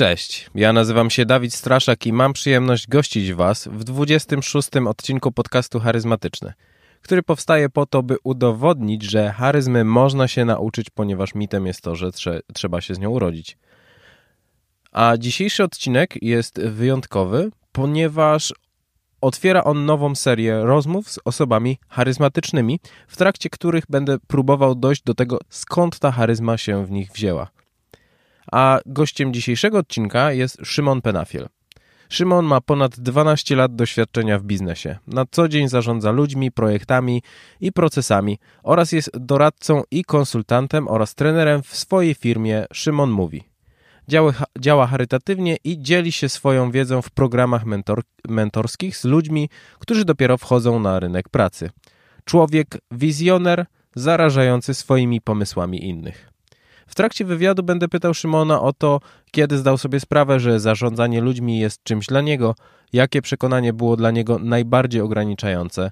Cześć, ja nazywam się Dawid Straszak i mam przyjemność gościć Was w 26. odcinku podcastu Charyzmatyczny, który powstaje po to, by udowodnić, że charyzmy można się nauczyć, ponieważ mitem jest to, że trze trzeba się z nią urodzić. A dzisiejszy odcinek jest wyjątkowy, ponieważ otwiera on nową serię rozmów z osobami charyzmatycznymi, w trakcie których będę próbował dojść do tego, skąd ta charyzma się w nich wzięła. A gościem dzisiejszego odcinka jest Szymon Penafiel. Szymon ma ponad 12 lat doświadczenia w biznesie. Na co dzień zarządza ludźmi, projektami i procesami oraz jest doradcą i konsultantem oraz trenerem w swojej firmie Szymon Mówi. Działa, działa charytatywnie i dzieli się swoją wiedzą w programach mentor, mentorskich z ludźmi, którzy dopiero wchodzą na rynek pracy. Człowiek wizjoner, zarażający swoimi pomysłami innych. W trakcie wywiadu będę pytał Szymona o to, kiedy zdał sobie sprawę, że zarządzanie ludźmi jest czymś dla niego, jakie przekonanie było dla niego najbardziej ograniczające,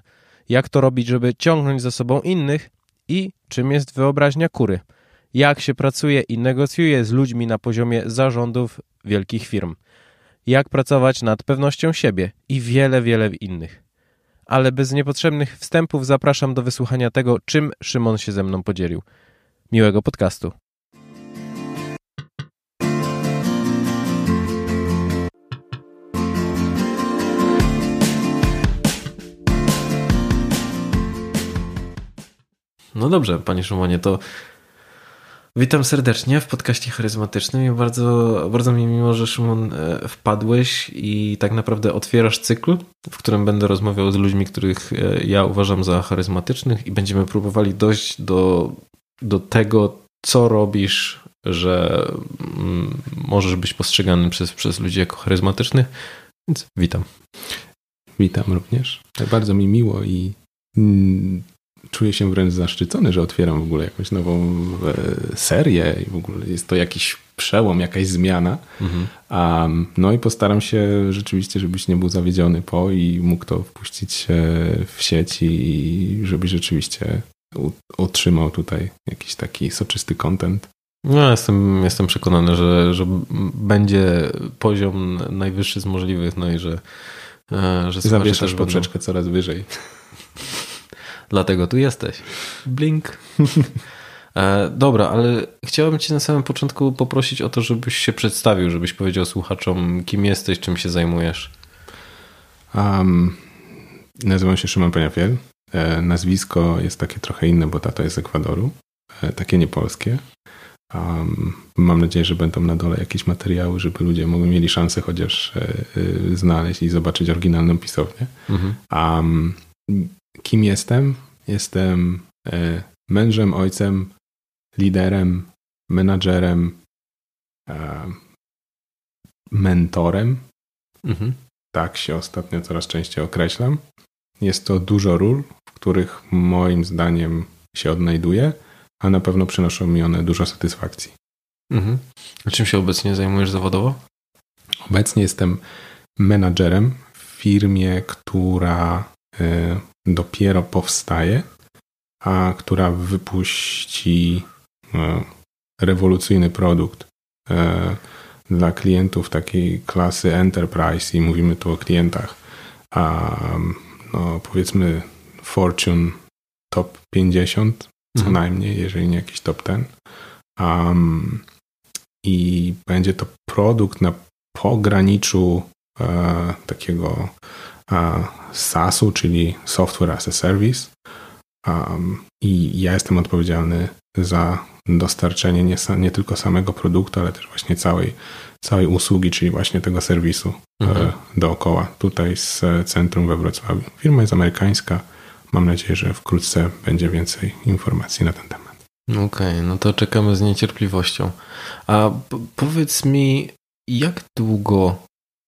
jak to robić, żeby ciągnąć za sobą innych i czym jest wyobraźnia kury, jak się pracuje i negocjuje z ludźmi na poziomie zarządów wielkich firm, jak pracować nad pewnością siebie i wiele, wiele innych. Ale bez niepotrzebnych wstępów zapraszam do wysłuchania tego, czym Szymon się ze mną podzielił. Miłego podcastu. No dobrze, panie Szymonie, to witam serdecznie w podcaście charyzmatycznym i bardzo, bardzo mi miło, że Szymon e, wpadłeś i tak naprawdę otwierasz cykl, w którym będę rozmawiał z ludźmi, których e, ja uważam za charyzmatycznych i będziemy próbowali dojść do, do tego, co robisz, że mm, możesz być postrzegany przez, przez ludzi jako charyzmatyczny. Więc witam. Witam również. Bardzo mi miło i mm, czuję się wręcz zaszczycony, że otwieram w ogóle jakąś nową e, serię i w ogóle jest to jakiś przełom, jakaś zmiana. Mhm. Um, no i postaram się rzeczywiście, żebyś nie był zawiedziony po i mógł to wpuścić w sieć i żebyś rzeczywiście utrzymał tutaj jakiś taki soczysty content. No, jestem, jestem przekonany, że, że będzie poziom najwyższy z możliwych, no i że, e, że Zawieszasz poprzeczkę będą... coraz wyżej. Dlatego tu jesteś. Blink. E, dobra, ale chciałbym Cię na samym początku poprosić o to, żebyś się przedstawił, żebyś powiedział słuchaczom, kim jesteś, czym się zajmujesz. Um, nazywam się Szymon Peniafiel. E, nazwisko jest takie trochę inne, bo tato jest z Ekwadoru. E, takie niepolskie. Um, mam nadzieję, że będą na dole jakieś materiały, żeby ludzie mogli mieli szansę chociaż e, e, znaleźć i zobaczyć oryginalną pisownię. Mhm. Um, kim jestem. Jestem e, mężem, ojcem, liderem, menadżerem, e, mentorem. Mhm. Tak się ostatnio coraz częściej określam. Jest to dużo ról, w których moim zdaniem się odnajduję, a na pewno przynoszą mi one dużo satysfakcji. Mhm. A czym się obecnie zajmujesz zawodowo? Obecnie jestem menadżerem w firmie, która e, dopiero powstaje, a która wypuści e, rewolucyjny produkt e, dla klientów takiej klasy enterprise i mówimy tu o klientach a no powiedzmy Fortune top 50 co mhm. najmniej, jeżeli nie jakiś top 10 um, i będzie to produkt na pograniczu e, takiego SaaS-u, czyli Software as a Service. I ja jestem odpowiedzialny za dostarczenie nie, nie, tylko samego produktu, ale też właśnie całej, całej usługi, czyli właśnie tego serwisu e, mhm. dookoła. Tutaj z centrum we Wrocławiu. Firma jest amerykańska. Mam nadzieję, że wkrótce będzie więcej informacji na ten temat. Okej, okay, no to czekamy z niecierpliwością. A powiedz mi, jak długo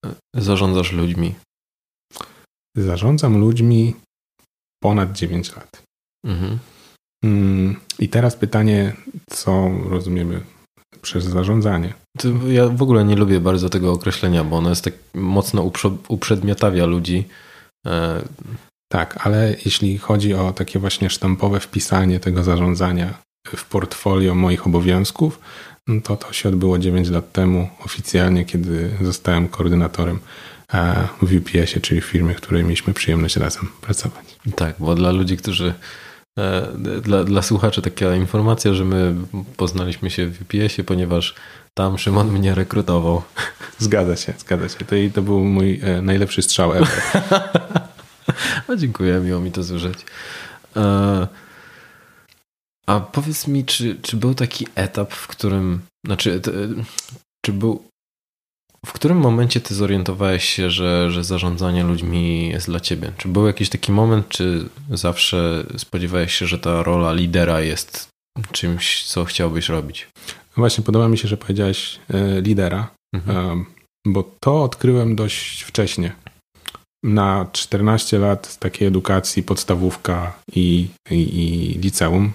e, zarządzasz ludźmi? Zarządzam ludźmi ponad 9 lat. Mhm. Mm, I teraz pytanie, co rozumiemy przez zarządzanie? Ja w ogóle nie lubię bardzo tego określenia, bo ono jest tak mocno uprzedmiotawia ludzi. E, tak, ale jeśli chodzi o takie właśnie sztampowe wpisanie tego zarządzania w portfolio moich obowiązków, no to to się odbyło 9 lat temu oficjalnie, kiedy zostałem koordynatorem w VPS-ie, czyli w firmie, w której mieliśmy przyjemność razem pracować. Tak, bo dla ludzi, którzy e, dla, dla słuchaczy taka informacja, że my poznaliśmy się w VPS-ie, ponieważ tam Szymon mnie rekrutował. Zgadza się, zgadza się. To, to był mój e, najlepszy strzał ever. A dziękuję, miło mi to słyszeć. E, a powiedz mi, czy, czy był taki etap, w którym, znaczy, czy był, w którym momencie ty zorientowałeś się, że, że zarządzanie ludźmi jest dla ciebie? Czy był jakiś taki moment, czy zawsze spodziewałeś się, że ta rola lidera jest czymś, co chciałbyś robić? Właśnie podoba mi się, że powiedziałeś e, lidera, mhm. bo to odkryłem dość wcześnie. Na 14 lat takiej edukacji, podstawówka i, i, i liceum,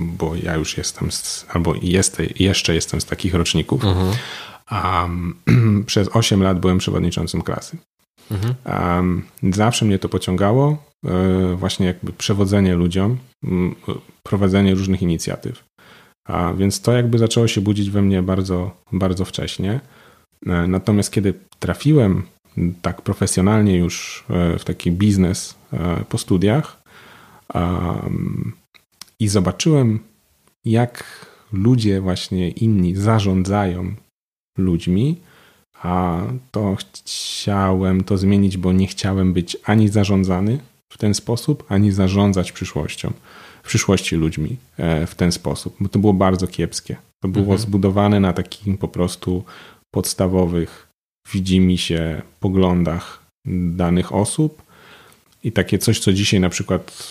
bo ja już jestem, z, albo jest, jeszcze jestem z takich roczników, mhm. A przez 8 lat byłem przewodniczącym klasy. Mhm. zawsze mnie to pociągało, e, właśnie jakby przewodzenie ludziom, prowadzenie różnych inicjatyw. A więc to jakby zaczęło się budzić we mnie bardzo, bardzo wcześnie. E, natomiast kiedy trafiłem tak profesjonalnie już e, w taki biznes po studiach i zobaczyłem, jak ludzie właśnie inni zarządzają ludźmi, a to chciałem to zmienić, bo nie chciałem być ani zarządzany w ten sposób, ani zarządzać przyszłością przyszłości ludźmi e, w ten sposób, bo to było bardzo kiepskie. To było mhm. zbudowane na takim po prostu podstawowych widzimy się poglądach danych osób i takie coś, co dzisiaj na przykład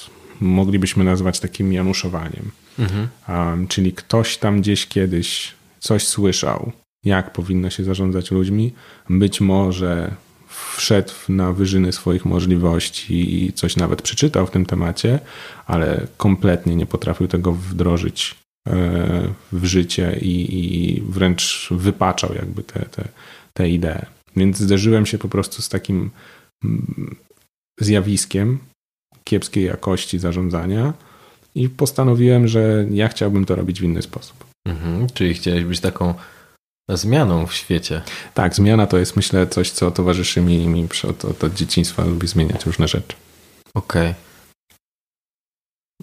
moglibyśmy nazwać takim januszowaniem. Mhm. Um, czyli ktoś tam gdzieś kiedyś coś słyszał, jak powinno się zarządzać ludźmi. Być może wszedł na wyżyny swoich możliwości i coś nawet przeczytał w tym temacie, ale kompletnie nie potrafił tego wdrożyć e, w życie i, i wręcz wypaczał jakby te, te, te idee. Więc zderzyłem się po prostu z takim mm, zjawiskiem kiepskiej jakości zarządzania i postanowiłem, że ja chciałbym to robić w inny sposób. Mhm, czyli chciałeś być taką zmianą w świecie. Tak, zmiana to jest myślę coś, co towarzyszy mi, mi od, od, od dzieciństwa, lubi zmieniać różne rzeczy. Okej. Okay.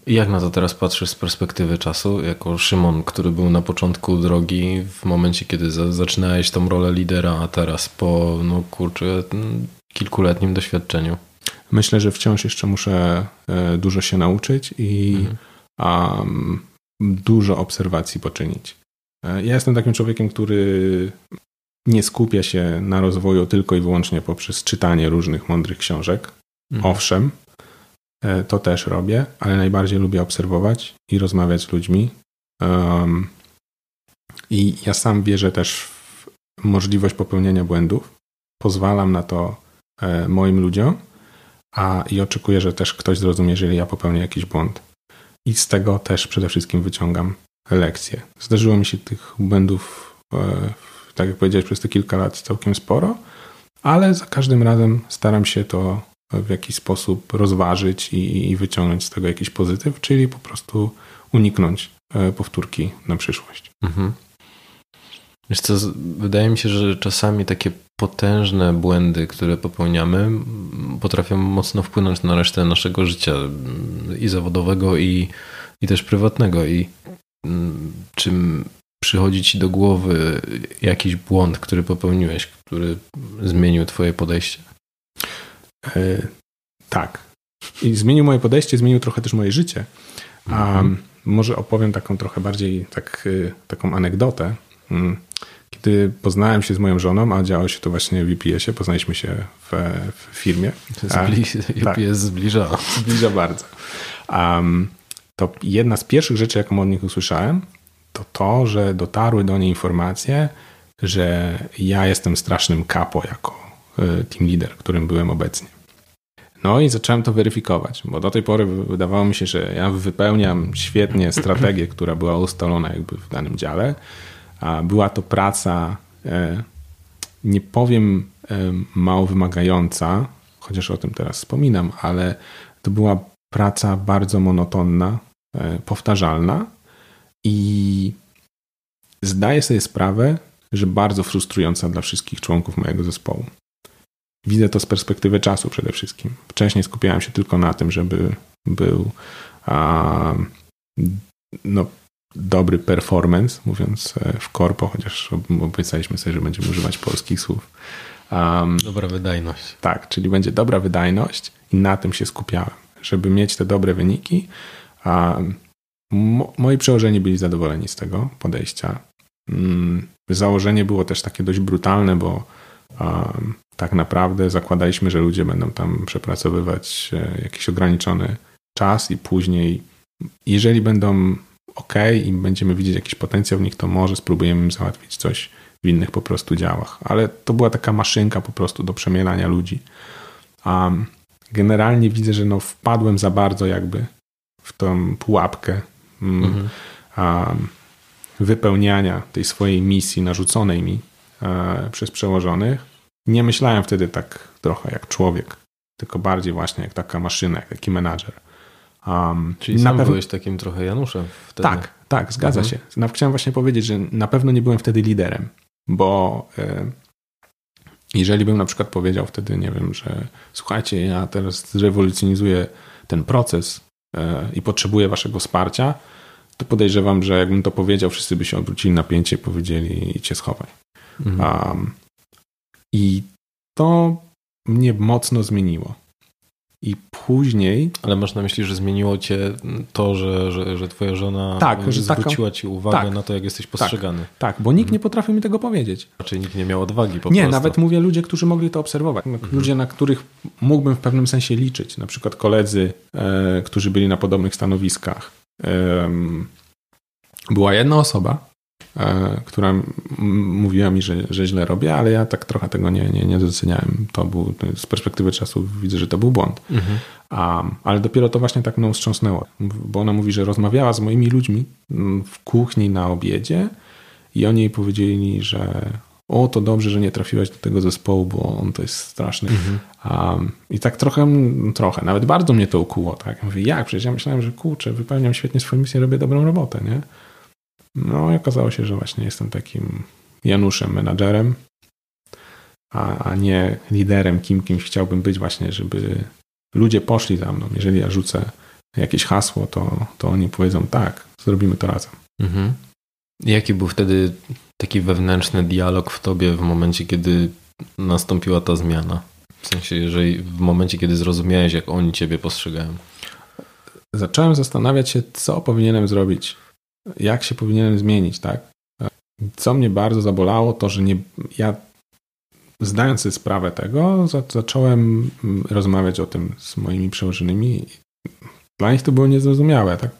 Jak na to teraz patrzysz z perspektywy czasu, jako Szymon, który był na początku drogi, w momencie, kiedy za, zaczynałeś tą rolę lidera, a teraz po, no kurczę, kilkuletnim doświadczeniu? Myślę, że wciąż jeszcze muszę e, dużo się nauczyć i mhm. um, dużo obserwacji poczynić. E, ja jestem takim człowiekiem, który nie skupia się na rozwoju tylko i wyłącznie poprzez czytanie różnych mądrych książek. Mhm. Owszem, e, to też robię, ale najbardziej lubię obserwować i rozmawiać z ludźmi. Um, I ja sam wierzę też w możliwość popełnienia błędów. Pozwalam na to e, moim ludziom, a i oczekuję, że też ktoś zrozumie, jeżeli ja popełnię jakiś błąd. I z tego też przede wszystkim wyciągam lekcje. Zdarzyło mi się tych błędów, e, tak jak powiedziałeś, przez te kilka lat całkiem sporo, ale za każdym razem staram się to w jakiś sposób rozważyć i, i wyciągnąć z tego jakiś pozytyw, czyli po prostu uniknąć e, powtórki na przyszłość. Mhm. Wiesz co, wydaje mi się, że czasami takie potężne błędy, które popełniamy, potrafią mocno wpłynąć na resztę naszego życia i zawodowego, i, i też prywatnego. I czy przychodzi ci do głowy jakiś błąd, który popełniłeś, który zmienił twoje podejście? E, tak. I zmienił moje podejście, zmienił trochę też moje życie. A mhm. może opowiem taką trochę bardziej tak, e, taką anegdotę. Mm, kiedy poznałem się z moją żoną, a działo się to właśnie w UPS-ie, poznaliśmy się w, w firmie. Zbli UPS tak, zbliża. Zbliża bardzo. Um, to jedna z pierwszych rzeczy, jaką od nich usłyszałem, to to, że dotarły do niej informacje, że ja jestem strasznym kapo jako e, team leader, którym byłem obecnie. No i zacząłem to weryfikować, bo do tej pory wydawało mi się, że ja wypełniam świetnie strategię, która była ustalona jakby w danym dziale, a była to praca, e, nie powiem e, mało wymagająca, chociaż o tym teraz wspominam, ale to była praca bardzo monotonna, e, powtarzalna i zdaję sobie sprawę, że bardzo frustrująca dla wszystkich członków mojego zespołu. Widzę to z perspektywy czasu przede wszystkim. Wcześniej skupiałem się tylko na tym, żeby był a, no, dobry performance, mówiąc e, w korpo, chociaż obiecaliśmy sobie, że będziemy używać polskich słów. Um, dobra wydajność. Tak, czyli będzie dobra wydajność i na tym się skupiałem, żeby mieć te dobre wyniki. Mo, moi przełożeni byli zadowoleni z tego podejścia. Um, założenie było też takie dość brutalne, bo tak naprawdę zakładaliśmy, że ludzie będą tam przepracowywać e, jakiś ograniczony czas i później, jeżeli będą ok i będziemy widzieć jakiś potencjał w nich, to może spróbujemy im załatwić coś w innych po prostu działach. Ale to była taka maszynka po prostu do przemielania ludzi. Um, generalnie widzę, że no wpadłem za bardzo jakby w tą pułapkę mm, mhm. um, wypełniania tej swojej misji narzuconej mi e, przez przełożonych. Nie myślałem wtedy tak trochę jak człowiek, tylko bardziej właśnie jak taka maszyna, jak taki menadżer. Um, Czyli sam pewno... byłeś takim trochę Januszem wtedy. Tak, tak, zgadza mhm. się. Chciałem właśnie powiedzieć, że na pewno nie byłem wtedy liderem, bo e, jeżeli bym na przykład powiedział wtedy, nie wiem, że słuchajcie, ja teraz zrewolucjonizuję ten proces e, i potrzebuję waszego wsparcia, to podejrzewam, że jakbym to powiedział, wszyscy by się odwrócili na pięcie i powiedzieli cię schowaj. Mhm. Um, I to mnie mocno zmieniło. I później. Ale masz na myśli, że zmieniło cię to, że, że, że twoja żona tak, że zwróciła taka... ci uwagę tak, na to, jak jesteś postrzegany. Tak, tak bo nikt nie potrafił mi tego powiedzieć. Raczej nikt nie miał odwagi po Nie, prostu. nawet mówię ludzie, którzy mogli to obserwować. Mhm. Ludzie, na których mógłbym w pewnym sensie liczyć. Na przykład koledzy, e, którzy byli na podobnych stanowiskach. E, była jedna osoba, która mówiła mi, że, że źle robię, ale ja tak trochę tego nie, nie, nie doceniałem. To był, z perspektywy czasu widzę, że to był błąd. Mhm. A, ale dopiero to właśnie tak mną wstrząsnęło, bo ona mówi, że rozmawiała z moimi ludźmi w kuchni na obiedzie i oni jej powiedzieli, że o, to dobrze, że nie trafiłaś do tego zespołu, bo on to jest straszny. Mhm. Um, I tak trochę, trochę, nawet bardzo mnie to ukuło. Tak? Ja mówię, jak? Przecież ja myślałem, że kurczę, wypełniam świetnie swoją misję, robię dobrą robotę, nie? No i okazało się, że właśnie jestem takim Januszem, menadżerem, a, a nie liderem, kim kimś chciałbym być właśnie, żeby ludzie poszli za mną. Jeżeli ja rzucę jakieś hasło, to, to oni powiedzą tak, zrobimy to razem. Mhm. Jaki był wtedy taki wewnętrzny dialog w tobie w momencie, kiedy nastąpiła ta zmiana? W sensie, jeżeli w momencie, kiedy zrozumiałeś, jak oni ciebie postrzegają. Zacząłem zastanawiać się, co powinienem zrobić, jak się powinienem zmienić, tak? Co mnie bardzo zabolało, to że nie, ja zdając sobie sprawę tego, zacząłem rozmawiać o tym z moimi przełożonymi. Dla nich to było niezrozumiałe, tak?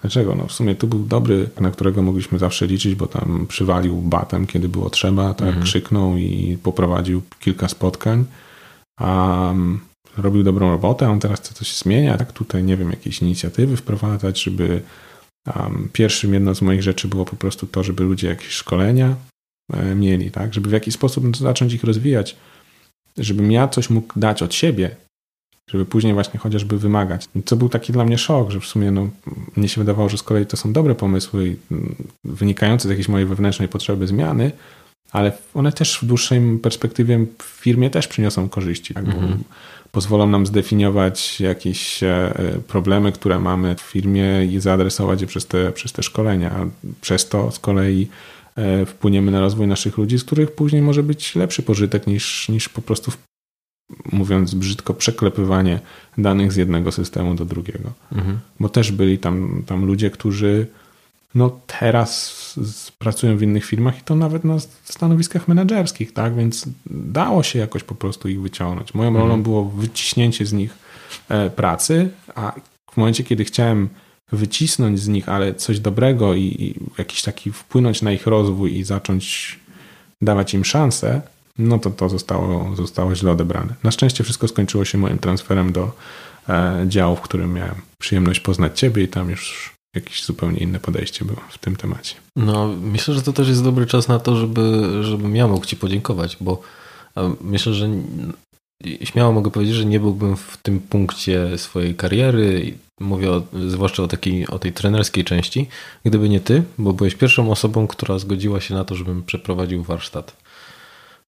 Dlaczego? No w sumie tu był dobry, na którego mogliśmy zawsze liczyć, bo tam przywalił batem, kiedy było trzeba, tak mhm. krzyknął i poprowadził kilka spotkań. Um, robił dobrą robotę, a on teraz chce coś zmienia, tak tutaj, nie wiem, jakieś inicjatywy wprowadzać, żeby Um, pierwszym jedną z moich rzeczy było po prostu to, żeby ludzie jakieś szkolenia e, mieli, tak? Żeby w jakiś sposób zacząć ich rozwijać, żebym ja coś mógł dać od siebie, żeby później właśnie chociażby wymagać. Co był taki dla mnie szok, że w sumie no, mnie się wydawało, że z kolei to są dobre pomysły mm, wynikające z jakiejś mojej wewnętrznej potrzeby zmiany, ale one też w dłuższej perspektywie w firmie też przyniosą korzyści, tak? Mhm pozwolą nam zdefiniować jakieś e, problemy, które mamy w firmie i zaadresować je przez te, przez te szkolenia. Przez to z kolei e, wpłyniemy na rozwój naszych ludzi, z których później może być lepszy pożytek niż, niż po prostu, mówiąc brzydko, przeklepywanie danych z jednego systemu do drugiego. Mhm. Bo też byli tam, tam ludzie, którzy no teraz pracują w innych firmach i to nawet na stanowiskach menedżerskich, tak? Więc dało się jakoś po prostu ich wyciągnąć. Moją rolą mhm. było wyciśnięcie z nich e, pracy, a w momencie, kiedy chciałem wycisnąć z nich, ale coś dobrego i, i jakiś taki wpłynąć na ich rozwój i zacząć dawać im szansę, no to to zostało, zostało źle odebrane. Na szczęście wszystko skończyło się moim transferem do e, działu, w którym miałem przyjemność poznać Ciebie i tam już jakieś zupełnie inne podejście było w tym temacie. No, myślę, że to też jest dobry czas na to, żeby, żebym ja mógł Ci podziękować, bo myślę, że śmiało mogę powiedzieć, że nie byłbym w tym punkcie swojej kariery, mówię o, zwłaszcza o, takiej, o tej trenerskiej części, gdyby nie ty, bo byłeś pierwszą osobą, która zgodziła się na to, żebym przeprowadził warsztat.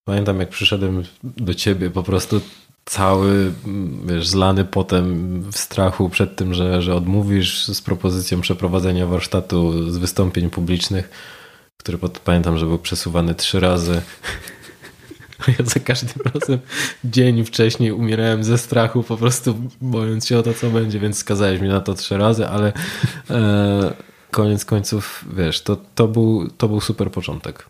Pamiętam, jak przyszedłem do ciebie, po prostu cały, wiesz, zlany potem w strachu przed tym, że, że odmówisz z propozycją przeprowadzenia warsztatu z wystąpień publicznych, który pamiętam, że był przesuwany trzy razy. Ja za każdym razem dzień wcześniej umierałem ze strachu, po prostu bojąc się o to, co będzie, więc skazałeś mnie na to trzy razy, ale e, koniec końców, wiesz, to, to, był, to był super początek.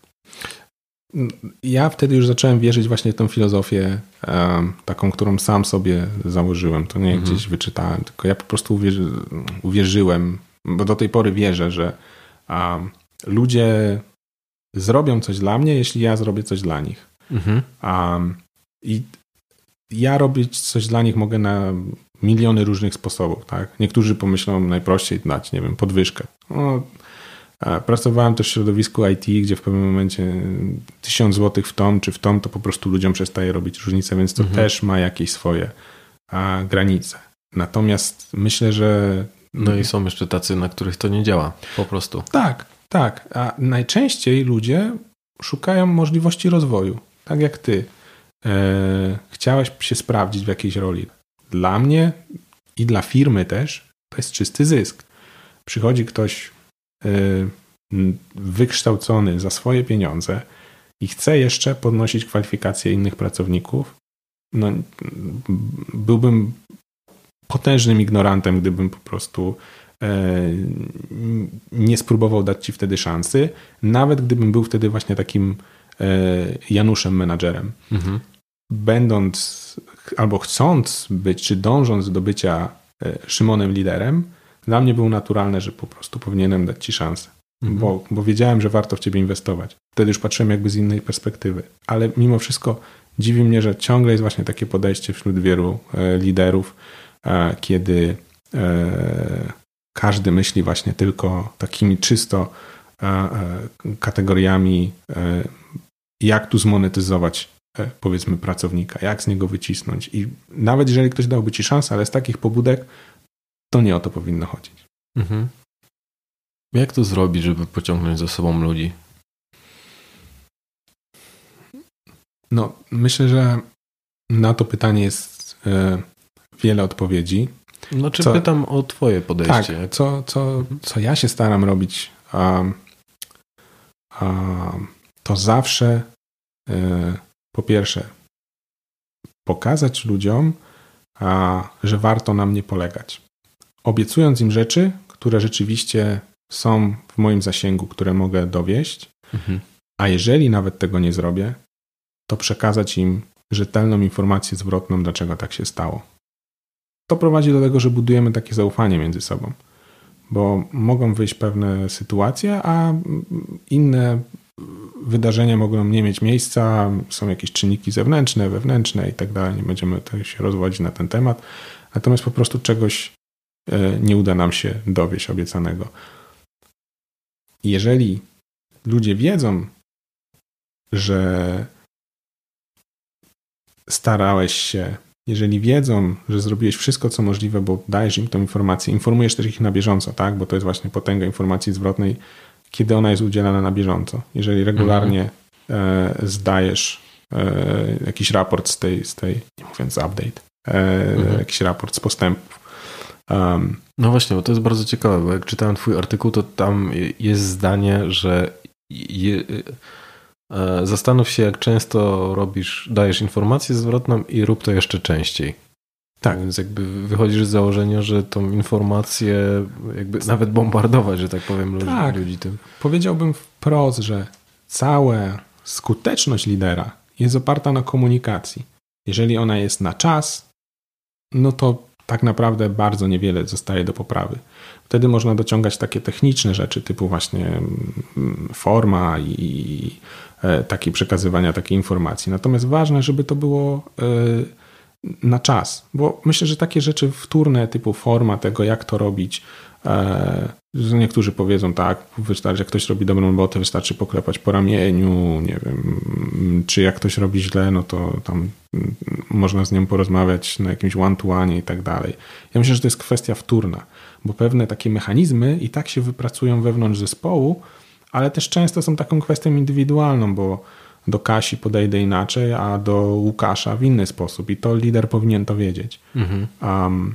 Ja wtedy już zacząłem wierzyć właśnie w tą filozofię, taką, którą sam sobie założyłem. To nie mhm. gdzieś wyczytałem, tylko ja po prostu uwierzy, uwierzyłem, bo do tej pory wierzę, że um, ludzie zrobią coś dla mnie, jeśli ja zrobię coś dla nich. Mhm. Um, I ja robić coś dla nich mogę na miliony różnych sposobów. Tak? Niektórzy pomyślą najprościej dać, nie wiem, podwyżkę. No, Pracowałem też w środowisku IT, gdzie w pewnym momencie tysiąc złotych w tom czy w tom, to po prostu ludziom przestaje robić różnicę, więc to mhm. też ma jakieś swoje a, granice. Natomiast myślę, że. No i są jeszcze tacy, na których to nie działa, po prostu. Tak, tak. A najczęściej ludzie szukają możliwości rozwoju, tak jak ty. E, chciałeś się sprawdzić w jakiejś roli. Dla mnie i dla firmy też to jest czysty zysk. Przychodzi ktoś wykształcony za swoje pieniądze i chce jeszcze podnosić kwalifikacje innych pracowników, no, byłbym potężnym ignorantem, gdybym po prostu e, nie spróbował dać ci wtedy szansy, nawet gdybym był wtedy właśnie takim e, Januszem menadżerem. Mhm. Będąc albo chcąc być, czy dążąc do bycia e, Szymonem liderem, dla mnie było naturalne, że po prostu powinienem dać ci szansę, mhm. bo, bo wiedziałem, że warto w ciebie inwestować. Wtedy już patrzyłem jakby z innej perspektywy. Ale mimo wszystko dziwi mnie, że ciągle jest właśnie takie podejście wśród wielu e, liderów, e, kiedy e, każdy myśli właśnie tylko takimi czysto e, e, kategoriami, e, jak tu zmonetyzować powiedzmy pracownika, jak z niego wycisnąć. I nawet jeżeli ktoś dałby ci szansę, ale z takich pobudek to nie o to powinno chodzić. Mhm. Jak to zrobić, żeby pociągnąć za sobą ludzi? No, myślę, że na to pytanie jest e, wiele odpowiedzi. No, czy co, pytam o Twoje podejście? Tak, co, co, co ja się staram robić, a, a, to zawsze e, po pierwsze pokazać ludziom, a, że warto na mnie polegać obiecując im rzeczy, które rzeczywiście są w moim zasięgu, które mogę dowieść, mhm. a jeżeli nawet tego nie zrobię, to przekazać im rzetelną informację zwrotną, dlaczego tak się stało. To prowadzi do tego, że budujemy takie zaufanie między sobą, bo mogą wyjść pewne sytuacje, a inne wydarzenia mogą nie mieć miejsca, są jakieś czynniki zewnętrzne, wewnętrzne i tak dalej. Nie będziemy się rozwodzić na ten temat. Natomiast po prostu czegoś nie uda nam się dowieść obiecanego. Jeżeli ludzie wiedzą, że starałeś się, jeżeli wiedzą, że zrobiłeś wszystko, co możliwe, bo dajesz im tą informację, informujesz też ich na bieżąco, tak? Bo to jest właśnie potęga informacji zwrotnej, kiedy ona jest udzielana na bieżąco. Jeżeli regularnie mhm. e, zdajesz e, jakiś raport z tej, z tej, nie mówiąc update, e, mhm. jakiś raport z postępów, Um, no właśnie, bo to jest bardzo ciekawe, bo jak czytałem twój artykuł, to tam jest zdanie, że je, e, zastanów się, jak często robisz, dajesz informację zwrotną i rób to jeszcze częściej. Tak. Więc jakby wychodzisz z założenia, że tą informację jakby nawet bombardować, że tak powiem, ludzi, tak. ludzi tym. Powiedziałbym wprost, że cała skuteczność lidera jest oparta na komunikacji. Jeżeli ona jest na czas, no to tak naprawdę bardzo niewiele zostaje do poprawy. Wtedy można dociągać takie techniczne rzeczy, typu właśnie mm, forma i e, takie przekazywania takiej informacji. Natomiast ważne, żeby to było e, na czas, bo myślę, że takie rzeczy wtórne, typu forma tego, jak to robić, E, niektórzy powiedzą tak, wystarczy, jak ktoś robi dobrą robotę, wystarczy poklepać po ramieniu, nie wiem, czy jak ktoś robi źle, no to tam można z nią porozmawiać na jakimś one-to-one i tak dalej. Ja myślę, że to jest kwestia wtórna, bo pewne takie mechanizmy i tak się wypracują wewnątrz zespołu, ale też często są taką kwestią indywidualną, bo do Kasi podejdę inaczej, a do Łukasza w inny sposób i to lider powinien to wiedzieć. Mhm. Um,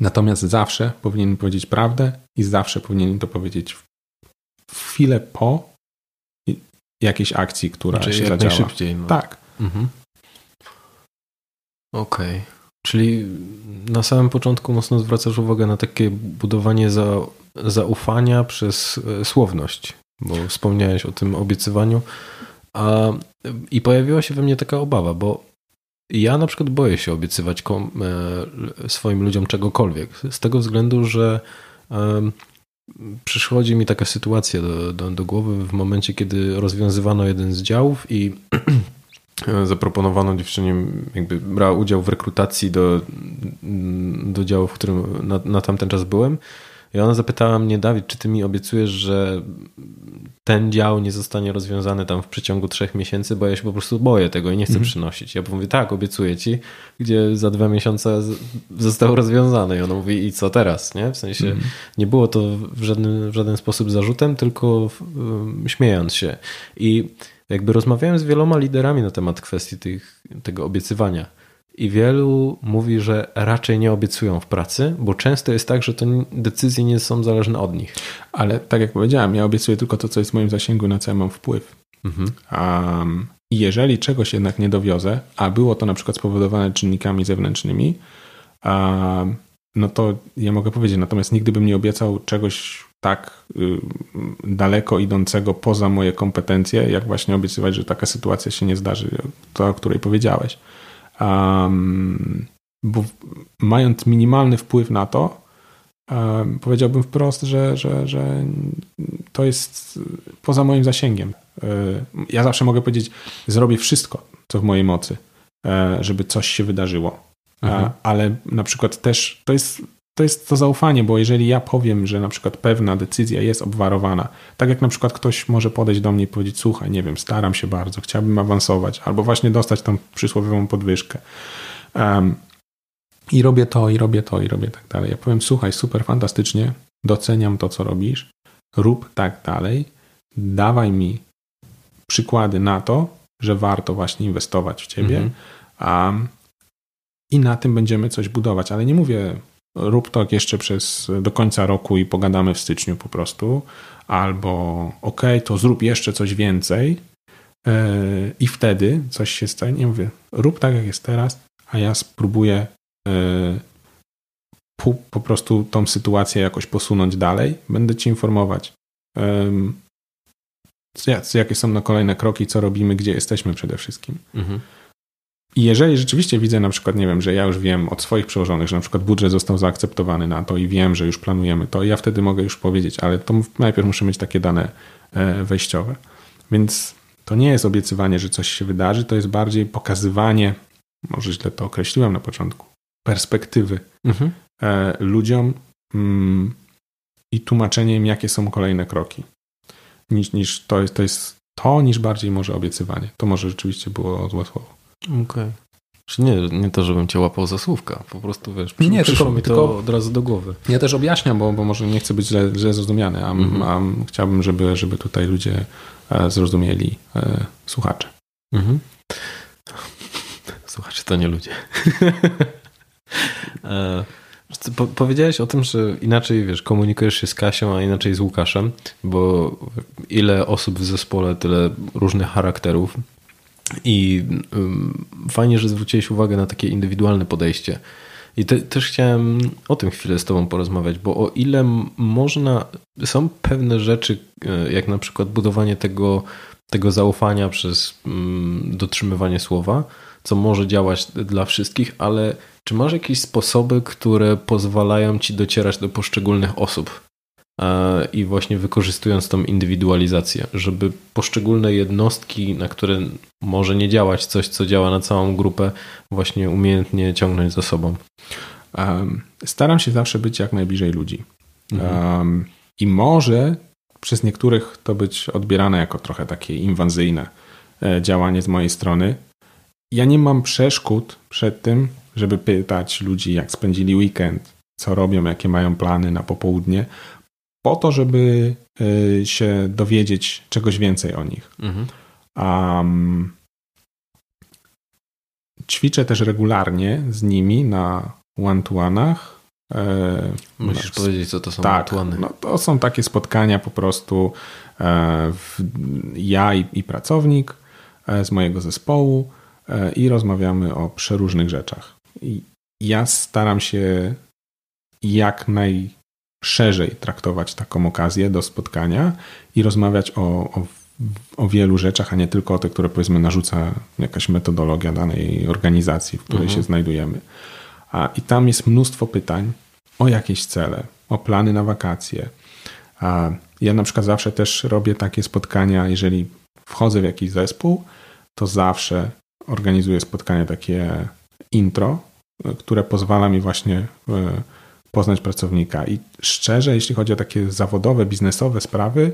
natomiast zawsze powinien powiedzieć prawdę i zawsze powinien to powiedzieć w chwilę po jakiejś akcji, która znaczy, się jak zadziała. Najszybciej, no. Tak. Mhm. Okej. Okay. Czyli na samym początku mocno zwracasz uwagę na takie budowanie za, zaufania przez e, słowność, bo wspomniałeś o tym obiecywaniu. A, I pojawiła się we mnie taka obawa, bo ja na przykład boję się obiecywać e, swoim ludziom czegokolwiek. Z tego względu, że przychodzi mi taka sytuacja do, do, do głowy w momencie, kiedy rozwiązywano jeden z działów i zaproponowano dziewczynie, jakby brała udział w rekrutacji do, do działu, w którym na, na tamten czas byłem. I ona zapytała mnie, Dawid, czy ty mi obiecujesz, że ten dział nie zostanie rozwiązany tam w przeciągu trzech miesięcy, bo ja się po prostu boję tego i nie chcę mm. przynosić. Ja mówię, tak, obiecuję ci, gdzie za dwa miesiące został rozwiązany. I ona mówi, i co teraz? Nie? W sensie mm. nie było to w żaden, w żaden sposób zarzutem, tylko um, śmiejąc się. I jakby rozmawiałem z wieloma liderami na temat kwestii tych, tego obiecywania. I wielu mówi, że raczej nie obiecują w pracy, bo często jest tak, że to decyzje nie są zależne od nich. Ale tak jak powiedziałem, ja obiecuję tylko to, co jest w moim zasięgu, na co ja mam wpływ. Mhm. Um, jeżeli czegoś jednak nie dowiozę, a było to na przykład spowodowane czynnikami zewnętrznymi, um, no to ja mogę powiedzieć, natomiast nigdy bym nie obiecał czegoś tak y, daleko idącego poza moje kompetencje, jak właśnie obiecywać, że taka sytuacja się nie zdarzy, to o której powiedziałeś. Um, bo mając minimalny wpływ na to, um, powiedziałbym wprost, że, że, że to jest poza moim zasięgiem. Ja zawsze mogę powiedzieć, zrobię wszystko, co w mojej mocy, e, żeby coś się wydarzyło. E, mhm. Ale na przykład też to jest to jest to zaufanie, bo jeżeli ja powiem, że na przykład pewna decyzja jest obwarowana, tak jak na przykład ktoś może podejść do mnie i powiedzieć, słuchaj, nie wiem, staram się bardzo, chciałbym awansować, albo właśnie dostać tą przysłowiową podwyżkę. Um, I robię to, i robię to, i robię tak dalej. Ja powiem, słuchaj, super, fantastycznie, doceniam to, co robisz, rób tak dalej, dawaj mi przykłady na to, że warto właśnie inwestować w ciebie. Um, I na tym będziemy coś budować, ale nie mówię rób to jeszcze przez do końca roku i pogadamy w styczniu po prostu, albo ok, to zrób jeszcze coś więcej yy, i wtedy coś się stanie. Nie mówię, rób tak jak jest teraz, a ja spróbuję yy, po, po prostu tą sytuację jakoś posunąć dalej. Będę ci informować. Yy, jakie są na kolejne kroki, co robimy, gdzie jesteśmy przede wszystkim. Mhm. I jeżeli rzeczywiście widzę na przykład, nie wiem, że ja już wiem od swoich przełożonych, że na przykład budżet został zaakceptowany na to i wiem, że już planujemy to, ja wtedy mogę już powiedzieć, ale to najpierw muszę mieć takie dane e, wejściowe. Więc to nie jest obiecywanie, że coś się wydarzy, to jest bardziej pokazywanie, może źle to określiłem na początku, perspektywy mhm. E, ludziom mm, i tłumaczenie im, jakie są kolejne kroki. Niż, niż to, jest, to jest to, niż bardziej może obiecywanie. To może rzeczywiście było złe słowo. Okej. Okay. Nie, nie to, żebym cię łapał za słówka, po prostu wiesz, przy, nie, przyszło mi to od razu do głowy. Ja też objaśniam, bo, bo może nie chcę być źle, źle zrozumiany, a, mm -hmm. a chciałbym, żeby, żeby tutaj ludzie e, zrozumieli e, słuchacze. Mm -hmm. Słuchacze to nie ludzie. e, po, powiedziałeś o tym, że inaczej wiesz, komunikujesz się z Kasią, a inaczej z Łukaszem, bo ile osób w zespole, tyle różnych charakterów i fajnie, że zwróciłeś uwagę na takie indywidualne podejście. I te, też chciałem o tym chwilę z Tobą porozmawiać, bo o ile można, są pewne rzeczy, e, jak na przykład budowanie tego, tego zaufania przez dotrzymywanie słowa, co może działać dla wszystkich, ale czy masz jakieś sposoby, które pozwalają Ci docierać do poszczególnych osób? I właśnie wykorzystując tą indywidualizację, żeby poszczególne jednostki, na które może nie działać coś, co działa na całą grupę, właśnie umiejętnie ciągnąć za sobą. Staram się zawsze być jak najbliżej ludzi. Mhm. I może przez niektórych to być odbierane jako trochę takie inwazyjne e, działanie z mojej strony. Ja nie mam przeszkód przed tym, żeby pytać ludzi, jak spędzili weekend, co robią, jakie mają plany na popołudnie, po to, żeby e, się dowiedzieć czegoś więcej o nich. Mhm. Um, ćwiczę też regularnie z nimi na one-to-one'ach E, Musisz no, powiedzieć, co to są tak, No, to są takie spotkania po prostu e, w, ja i, i, pracownik e, z mojego zespołu i rozmawiamy o przeróżnych rzeczach. I ja staram się jak najszerzej traktować taką okazję do spotkania i rozmawiać o, o, o wielu rzeczach, a nie tylko o te, które powiedzmy narzuca jakaś metodologia danej organizacji, w której mhm. się znajdujemy. A, I tam jest mnóstwo pytań o jakieś cele, o plany na wakacje. A ja na przykład zawsze też robię takie spotkania, jeżeli wchodzę w jakiś zespół, to zawsze organizuję spotkanie takie intro, które pozwala mi właśnie e, poznać pracownika. I szczerze, jeśli chodzi o takie zawodowe, biznesowe sprawy,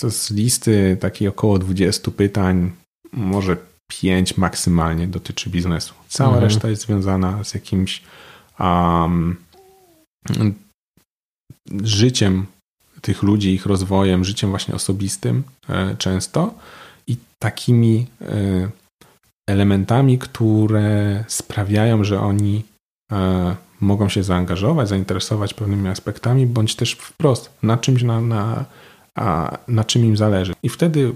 to z listy takiej około 20 pytań, może 5 maksymalnie dotyczy biznesu. Cała mhm. reszta jest związana z jakimś um, życiem tych ludzi, ich rozwojem, życiem właśnie osobistym e, często i takimi e, elementami, które sprawiają, że oni mogą się zaangażować, zainteresować pewnymi aspektami, bądź też wprost na czymś, na, na, na czym im zależy. I wtedy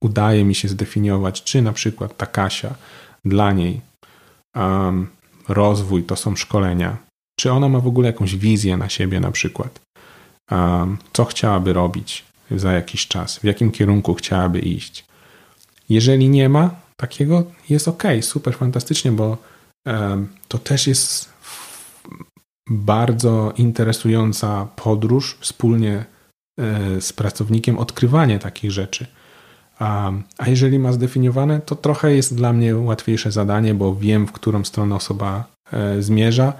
udaje mi się zdefiniować, czy na przykład ta Kasia dla niej um, rozwój to są szkolenia, czy ona ma w ogóle jakąś wizję na siebie na przykład, um, co chciałaby robić za jakiś czas, w jakim kierunku chciałaby iść. Jeżeli nie ma takiego, jest ok, super, fantastycznie, bo um, to też jest bardzo interesująca podróż wspólnie e, z pracownikiem, odkrywanie takich rzeczy. A, a jeżeli ma zdefiniowane, to trochę jest dla mnie łatwiejsze zadanie, bo wiem, w którą stronę osoba e, zmierza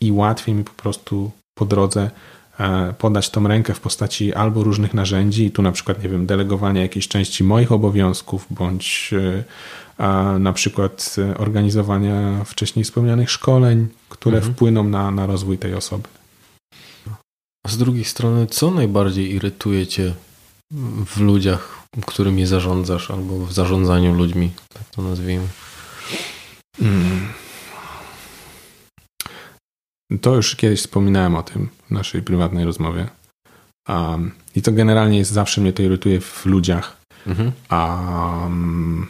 i łatwiej mi po prostu po drodze e, podać tą rękę w postaci albo różnych narzędzi, tu na przykład, nie wiem, delegowania jakiejś części moich obowiązków, bądź e, na przykład organizowania wcześniej wspomnianych szkoleń, które mhm. wpłyną na, na rozwój tej osoby. A z drugiej strony, co najbardziej irytuje Cię w ludziach, którymi zarządzasz, albo w zarządzaniu ludźmi, tak to nazwijmy? Hmm. To już kiedyś wspominałem o tym w naszej prywatnej rozmowie. Um, I to generalnie jest zawsze mnie to irytuje w ludziach. Mhm. Um,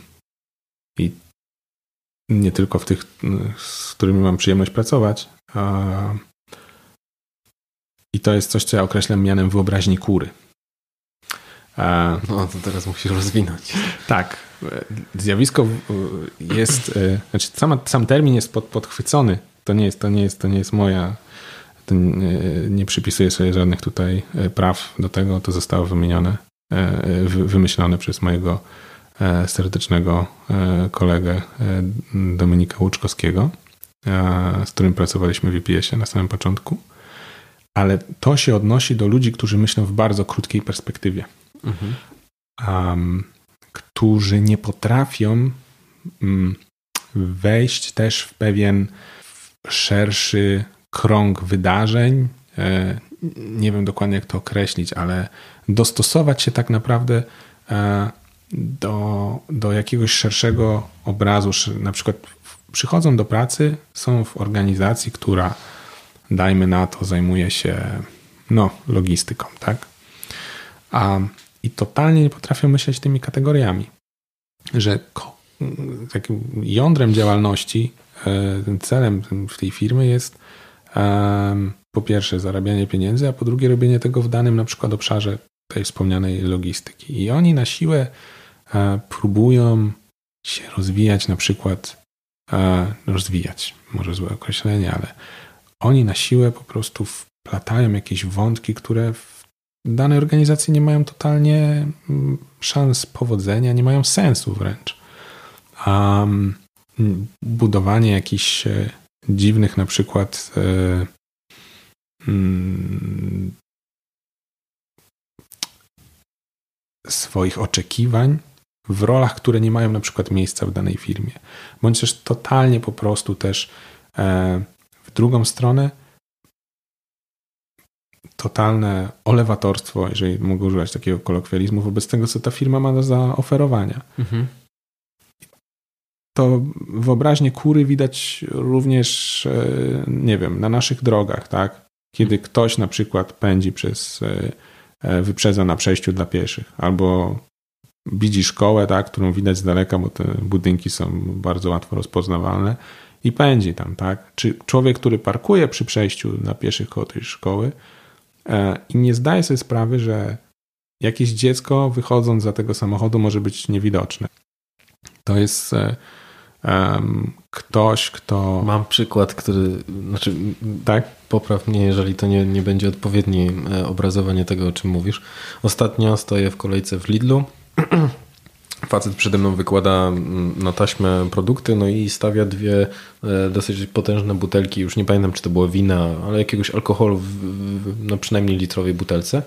I nie tylko w tych, z którymi mam przyjemność pracować. I to jest coś, co ja określam mianem wyobraźni kury. No, to teraz musisz rozwinąć. Tak. Zjawisko jest, e, znaczy sam, sam termin jest pod, podchwycony to nie jest, to nie jest, to nie jest moja, nie, nie przypisuję sobie żadnych tutaj e, praw do tego, to zostało wymienione, e, wymyślone przez mojego serdecznego kolegę Dominika Łuczkowskiego, z którym pracowaliśmy w VPS-ie na samym początku. Ale to się odnosi do ludzi, którzy myślą w bardzo krótkiej perspektywie. Mhm. Um, którzy nie potrafią um, wejść też w pewien szerszy krąg wydarzeń. E, nie wiem dokładnie, jak to określić, ale dostosować się tak naprawdę e, do, do jakiegoś szerszego obrazu. Na przykład przychodzą do pracy, są w organizacji, która dajmy na to, zajmuje się no, logistyką, tak? A, I totalnie nie potrafią myśleć tymi kategoriami, że takim jądrem działalności E, celem w tej firmy jest po pierwsze zarabianie pieniędzy, a po drugie robienie tego w danym na przykład obszarze tej wspomnianej logistyki. I oni na siłę e, próbują się rozwijać, na przykład rozwijać, może złe określenie, ale oni na siłę po prostu wplatają jakieś wątki, które w danej organizacji nie mają totalnie mm, szans powodzenia, nie mają sensu wręcz. Um, budowanie jakichś e, dziwnych na przykład e, mm, swoich oczekiwań w rolach, które nie mają na przykład miejsca w danej firmie. Bądź też totalnie po prostu też e, w drugą stronę totalne olewatorstwo, jeżeli mogę używać takiego kolokwializmu, wobec tego, co ta firma ma do zaoferowania. Mhm. To wyobraźnie kury widać również, e, nie wiem, na naszych drogach, tak? Kiedy ktoś na przykład pędzi przez, e, wyprzedza na przejściu dla pieszych, albo widzi szkołę, tak, którą widać z daleka, bo te budynki są bardzo łatwo rozpoznawalne i pędzi tam, tak? Czy człowiek, który parkuje przy przejściu dla pieszych koło tej szkoły, E, i nie zdaje sobie sprawy, że jakieś dziecko wychodząc za tego samochodu może być niewidoczne. To jest um, ktoś, kto. Mam przykład, który. Znaczy, tak? Popraw mnie, jeżeli to nie, nie będzie odpowiednie obrazowanie tego, o czym mówisz. Ostatnio stoję w kolejce w Lidlu. Facet przede mną wykłada mm, na taśmę produkty, no i stawia dwie e, dosyć potężne butelki, już nie pamiętam czy to było wina, ale jakiegoś alkoholu w, no przynajmniej litrowej butelce.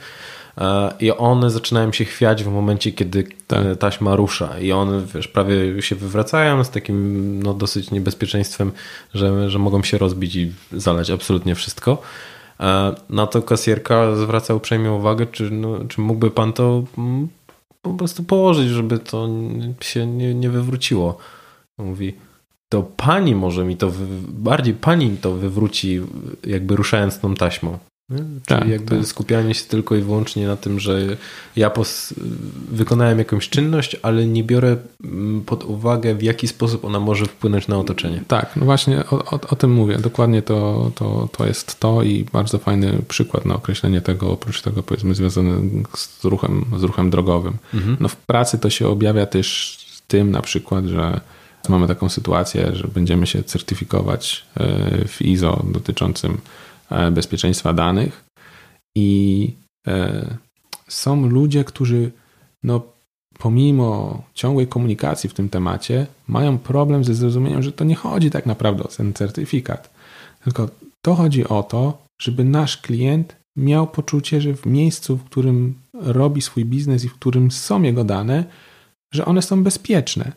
E, I one zaczynają się chwiać w momencie, kiedy tak. taśma rusza. I one wiesz, prawie się wywracają z takim no, dosyć niebezpieczeństwem, że, że mogą się rozbić i zalać absolutnie wszystko. E, na to kasjerka zwraca uprzejmie uwagę, czy, no, czy mógłby pan to mm, po prostu położyć, żeby to się nie, nie wywróciło. Mówi, to pani może mi to, bardziej pani to wywróci, jakby ruszając tą taśmą. Czyli tak, jakby tak. skupianie się tylko i wyłącznie na tym, że ja wykonałem jakąś czynność, ale nie biorę mm, pod uwagę, w jaki sposób ona może wpłynąć na otoczenie. Tak, no właśnie o, o, o, tym mówię. Dokładnie to, to, to jest to i bardzo fajny przykład na określenie tego, oprócz tego powiedzmy związane z ruchem, z ruchem drogowym. Mhm. No w pracy to się objawia też tym na przykład, że mamy taką sytuację, że będziemy się certyfikować e, w ISO dotyczącym bezpieczeństwa danych i e, są ludzie, którzy no, pomimo ciągłej komunikacji w tym temacie mają problem ze zrozumieniem, że to nie chodzi tak naprawdę o ten certyfikat, tylko to chodzi o to, żeby nasz klient miał poczucie, że w miejscu, w którym robi swój biznes i w którym są jego dane, że one są bezpieczne.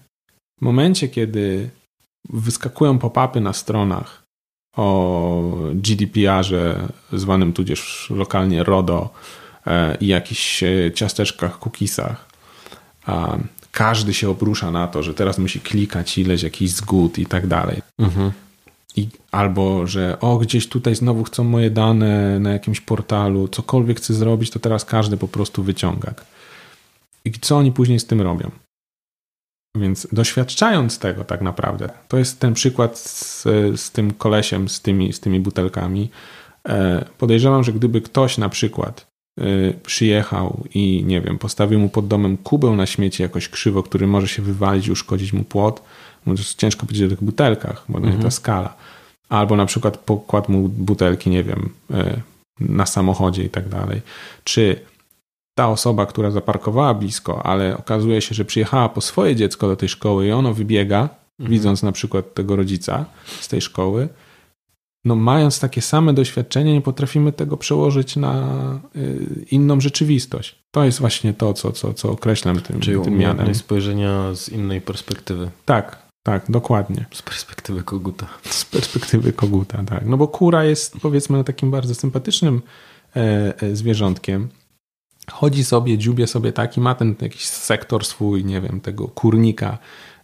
W momencie, kiedy wyskakują pop-upy na stronach o GDPR-ze, zwanym tudzież lokalnie RODO e, i jakichś e, ciasteczkach, cookiesach. Każdy się obrusza na to, że teraz musi klikać ileś jakiś zgód i tak dalej. Mhm. I, albo, że o, gdzieś tutaj znowu chcą moje dane na jakimś portalu, cokolwiek chcę zrobić, to teraz każdy po prostu wyciąga. I co oni później z tym robią? Więc doświadczając tego tak naprawdę, to jest ten przykład z, z tym kolesiem, z tymi, z tymi butelkami. E, podejrzewam, że gdyby ktoś na przykład e, przyjechał i nie wiem, postawił mu pod domem kubeł na śmieci jakoś krzywo, który może się wywalić i uszkodzić mu płot, no to jest ciężko powiedzieć o tych butelkach, bo mhm. nie ta skala. Albo na przykład pokładł mu butelki, nie wiem, e, na samochodzie i tak dalej. Czy ta osoba, która zaparkowała blisko, ale okazuje się, że przyjechała po swoje dziecko do tej szkoły i ono wybiega, mhm. widząc na przykład tego rodzica z tej szkoły, no mając takie same doświadczenie, nie potrafimy tego przełożyć na y, inną rzeczywistość. To jest właśnie to, co, co, co określam tym, Czyli tym mianem. spojrzenia z innej perspektywy. Tak, tak, dokładnie. Z perspektywy koguta. Z perspektywy koguta, tak. No bo kura jest powiedzmy takim bardzo sympatycznym e, e, zwierzątkiem, chodzi sobie, dziubie sobie taki, ma ten jakiś sektor swój, nie wiem, tego kurnika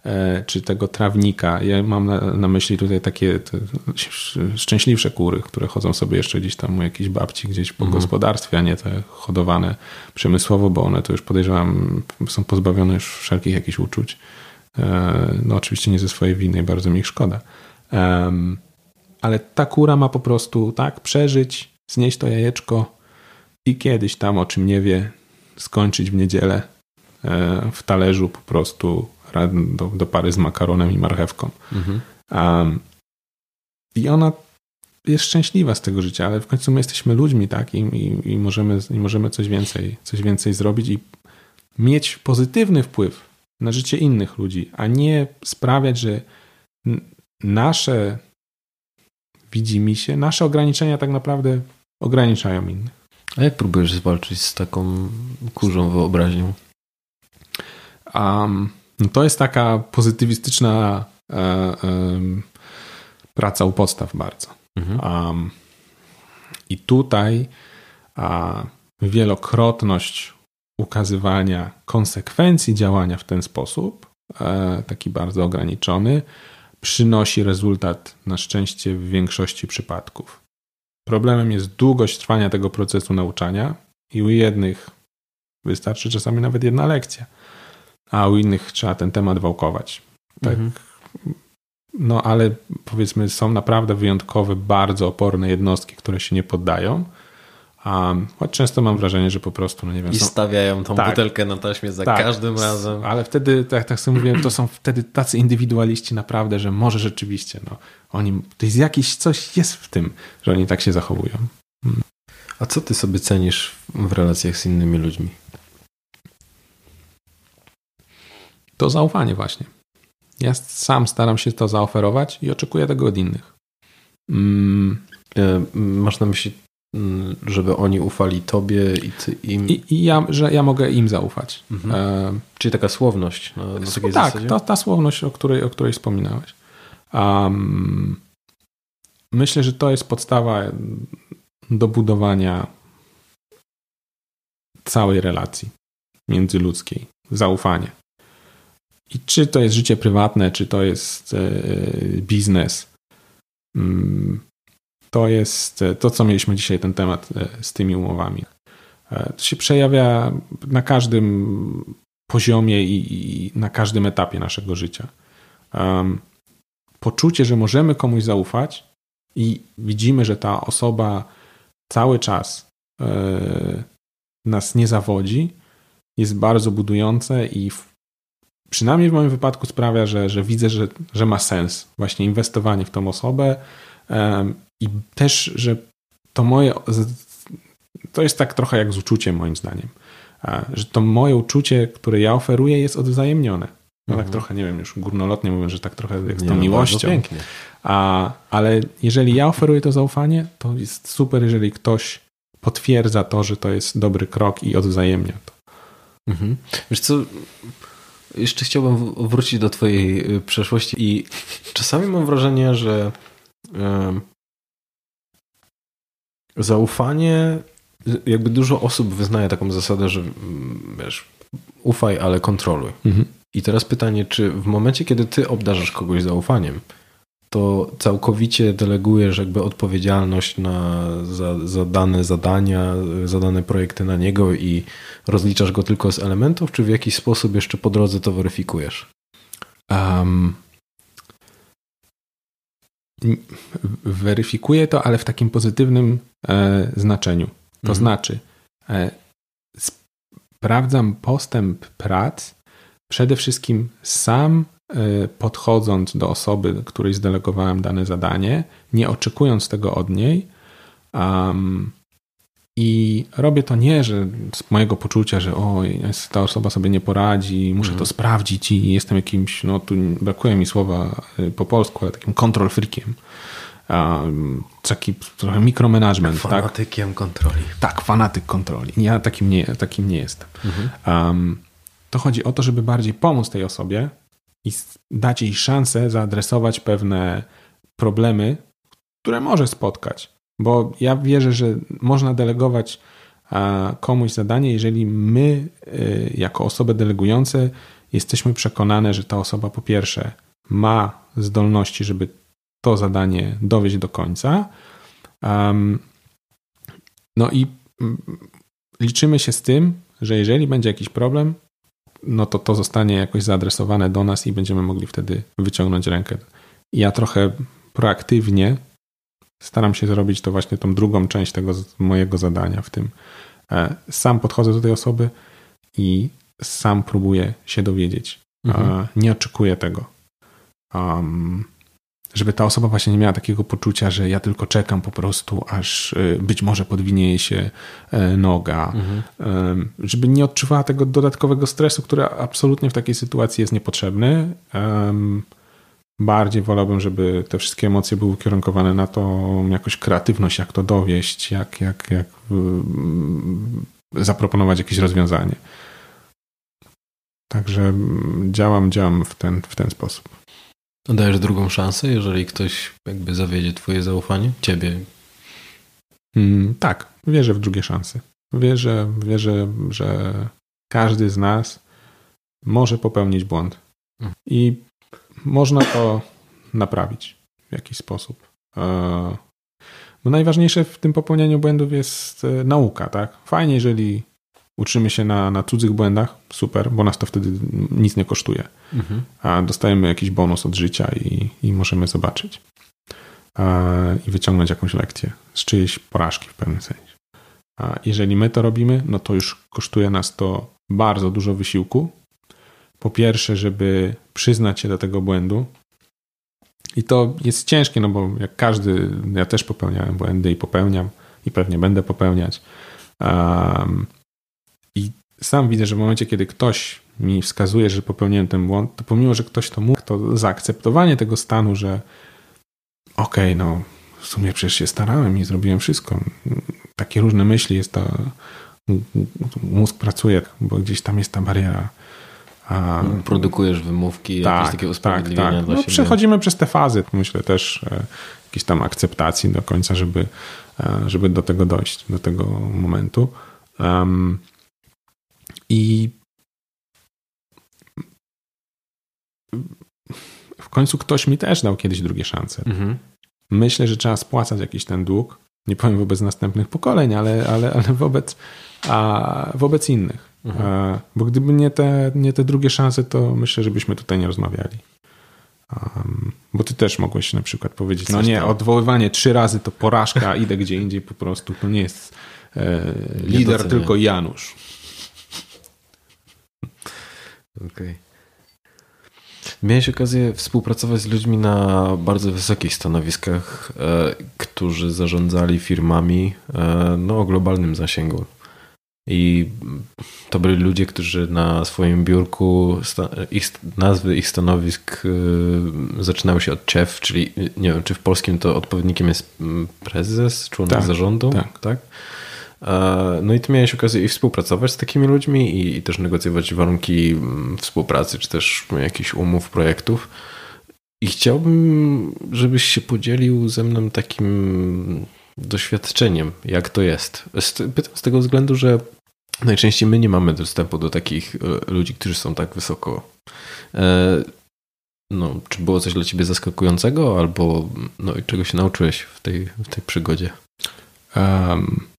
e, czy tego trawnika. Ja mam na, na myśli tutaj takie szczęśliwsze kury, które chodzą sobie jeszcze gdzieś tam u jakiejś babci, gdzieś po mhm. gospodarstwie, a nie te hodowane przemysłowo, bo one to już podejrzewam są pozbawione już wszelkich jakichś uczuć. E, no oczywiście nie ze swojej winy, bardzo mi ich szkoda. Ale ta kura ma po prostu tak przeżyć, znieść to jajeczko, i kiedyś tam, o czym nie wie, skończyć w niedzielę e, w talerzu po prostu do, do pary z makaronem i marchewką. Mhm. Um, I ona jest szczęśliwa z tego życia, ale w końcu my jesteśmy ludźmi, tak? I, i, i, możemy, i możemy coś więcej, coś więcej zrobić i mieć pozytywny wpływ na życie innych ludzi, a nie sprawiać, że nasze widzimy się, nasze ograniczenia tak naprawdę ograniczają innych. A jak próbujesz zwalczyć z taką kurzą wyobraźnią? Um, no to jest taka pozytywistyczna e, e, praca u podstaw bardzo. Mhm. Um, I tutaj a, wielokrotność ukazywania konsekwencji działania w ten sposób, e, taki bardzo ograniczony, przynosi rezultat na szczęście w większości przypadków. Problemem jest długość trwania tego procesu nauczania i u jednych wystarczy czasami nawet jedna lekcja, a u innych trzeba ten temat wałkować. Tak. Mhm. No ale powiedzmy, są naprawdę wyjątkowe, bardzo oporne jednostki, które się nie poddają Um, choć często mam wrażenie, że po prostu, no nie wiem. I są... stawiają tą tak, butelkę na taśmie za tak, każdym razem. Ale wtedy, tak, tak sobie mówiłem, to są wtedy tacy indywidualiści naprawdę, że może rzeczywiście, no, oni, to jest jakiś, coś jest w tym, że oni tak się zachowują. Hmm. A co ty sobie cenisz w relacjach z innymi ludźmi? To zaufanie właśnie. Ja sam staram się to zaoferować i oczekuję tego od innych. Mm. Masz na myśli żeby oni ufali tobie i ty im. I, i ja, że ja mogę im zaufać. Mhm. E... Czyli taka słowność. Na, na takiej tak, ta, ta słowność, o której, o której wspominałeś. Um, myślę, że to jest podstawa do budowania całej relacji międzyludzkiej. Zaufanie. I czy to jest życie prywatne, czy to jest e, biznes, mm, to jest e, to, co mieliśmy dzisiaj, ten temat e, z tymi umowami. E, to się przejawia na każdym poziomie i, i na każdym etapie naszego życia. Um, poczucie, że możemy komuś zaufać i widzimy, że ta osoba cały czas e, nas nie zawodzi, jest bardzo budujące i w, przynajmniej w moim wypadku sprawia, że, że widzę, że, że ma sens właśnie inwestowanie w tą osobę i też, że to moje. To jest tak trochę jak z uczuciem, moim zdaniem. Że to moje uczucie, które ja oferuję, jest odwzajemnione. No tak mhm. tak trochę, nie wiem, już górnolotnie mówię, że tak trochę jak z tą no, miłością. Pięknie. A, ale jeżeli ja oferuję to zaufanie, to jest super, jeżeli ktoś potwierdza to, że to jest dobry krok i odwzajemnia to. Mhm. Wiesz co, jeszcze chciałbym wrócić do twojej y, przeszłości i czasami mam wrażenie, że zaufanie, jakby dużo osób wyznaje taką zasadę, że mm, wiesz, ufaj, ale kontroluj. Mhm. I teraz pytanie, czy w momencie, kiedy ty obdarzasz kogoś zaufaniem, to całkowicie delegujesz jakby odpowiedzialność na, za, za dane zadania, zadane projekty na niego i rozliczasz go tylko z elementów, czy w jakiś sposób jeszcze po drodze to weryfikujesz? Um, weryfikuję to, ale w takim pozytywnym e, znaczeniu. To mhm. znaczy, e, sprawdzam postęp prac przede wszystkim sam e, podchodząc do osoby, której zdelegowałem dane zadanie, nie oczekując tego od niej. Um, i robię to nie, że z mojego poczucia, że o, ta osoba sobie nie poradzi, muszę to mhm. sprawdzić i jestem jakimś, no tu brakuje mi słowa y, po polsku, ale takim control freakiem. Taki trochę mikromanagement. Tak? Fanatykiem tak? kontroli. Tak, fanatyk kontroli. Ja takim nie, takim nie jestem. Mhm. Um, to chodzi o to, żeby bardziej pomóc tej osobie i dać jej szansę zaadresować pewne problemy, które może spotkać. Bo ja wierzę, że można delegować komuś zadanie, jeżeli my, y, jako osoby delegujące, jesteśmy przekonane, że ta osoba po pierwsze ma zdolności, żeby to zadanie dowieść do końca. No i mm, liczymy się z tym, że jeżeli będzie jakiś problem, no to to zostanie jakoś zaadresowane do nas i będziemy mogli wtedy wyciągnąć rękę. Ja trochę proaktywnie staram się zrobić to właśnie tą drugą część tego mojego zadania w tym. E, sam podchodzę do tej osoby i sam próbuję się dowiedzieć. E, mhm. Nie oczekuję tego. Um, żeby ta osoba właśnie nie miała takiego poczucia, że ja tylko czekam po prostu, aż e, być może podwinie się noga. Mhm. Żeby nie odczuwała tego dodatkowego stresu, który absolutnie w takiej sytuacji jest niepotrzebny. Bardziej wolałbym, żeby te wszystkie emocje były ukierunkowane na to, jakoś kreatywność, jak to dowieść, jak, jak, jak zaproponować jakieś rozwiązanie. Także działam, działam w ten, w ten sposób. Dajesz drugą szansę, jeżeli ktoś jakby zawiedzie twoje zaufanie? Ciebie? Mm, tak, wierzę w drugie szanse. Wierzę, wierzę, że każdy z nas może popełnić błąd. Mhm. I można to naprawić w jakiś sposób. E, bo najważniejsze w tym popełnianiu błędów jest e, nauka, tak? Fajnie, jeżeli uczymy się na, na cudzych błędach, super, bo nas to wtedy nic nie kosztuje. Mhm. A dostajemy jakiś bonus od życia i, i możemy zobaczyć. I wyciągnąć jakąś lekcję z czyjejś porażki w pewnym sensie. A jeżeli my to robimy, no to już kosztuje nas to bardzo dużo wysiłku. Po pierwsze, żeby przyznać się do tego błędu. I to jest ciężkie, no bo jak każdy, ja też popełniałem błędy i popełniam i pewnie będę popełniać. Um, I sam widzę, że w momencie, kiedy ktoś mi wskazuje, że popełniłem ten błąd, to pomimo, że ktoś to mówi, to zaakceptowanie tego stanu, że okej, okay, no w sumie przecież się starałem i zrobiłem wszystko. Takie różne myśli jest to, mózg pracuje, bo gdzieś tam jest ta bariera. A, Produkujesz wymówki, tak, jakieś takie usprawiedliwienia tak, tak. No, Przechodzimy przez te fazy, myślę też e, jakiejś tam akceptacji do końca, żeby, e, żeby do tego dojść, do tego momentu. Um, I w końcu ktoś mi też dał kiedyś drugie szanse. Mhm. Myślę, że trzeba spłacać jakiś ten dług. Nie powiem wobec następnych pokoleń, ale, ale, ale wobec, a, wobec innych. Mhm. Bo gdyby nie te, nie te drugie szanse, to myślę, żebyśmy tutaj nie rozmawiali. Um, bo ty też mogłeś na przykład powiedzieć, no nie, odwoływanie trzy razy to porażka, idę gdzie indziej po prostu. To nie jest e, lider, tylko Janusz. Okej. Okay. Miałeś okazję współpracować z ludźmi na bardzo wysokich stanowiskach, e, którzy zarządzali firmami e, no, o globalnym zasięgu. I to byli ludzie, którzy na swoim biurku, ich, nazwy ich stanowisk e, zaczynały się od CZEF, czyli nie wiem, czy w polskim to odpowiednikiem jest prezes, członek tak, zarządu, tak? tak? No i ty miałeś okazję i współpracować z takimi ludźmi i, i też negocjować warunki mm, współpracy, czy też jakichś umów, projektów. I chciałbym, żebyś się podzielił ze mną takim doświadczeniem, jak to jest. Pytam z tego względu, że najczęściej my nie mamy dostępu do takich e, ludzi, którzy są tak wysoko. E, no, czy było coś dla ciebie zaskakującego, albo no, czego się nauczyłeś w tej, w tej przygodzie? Um,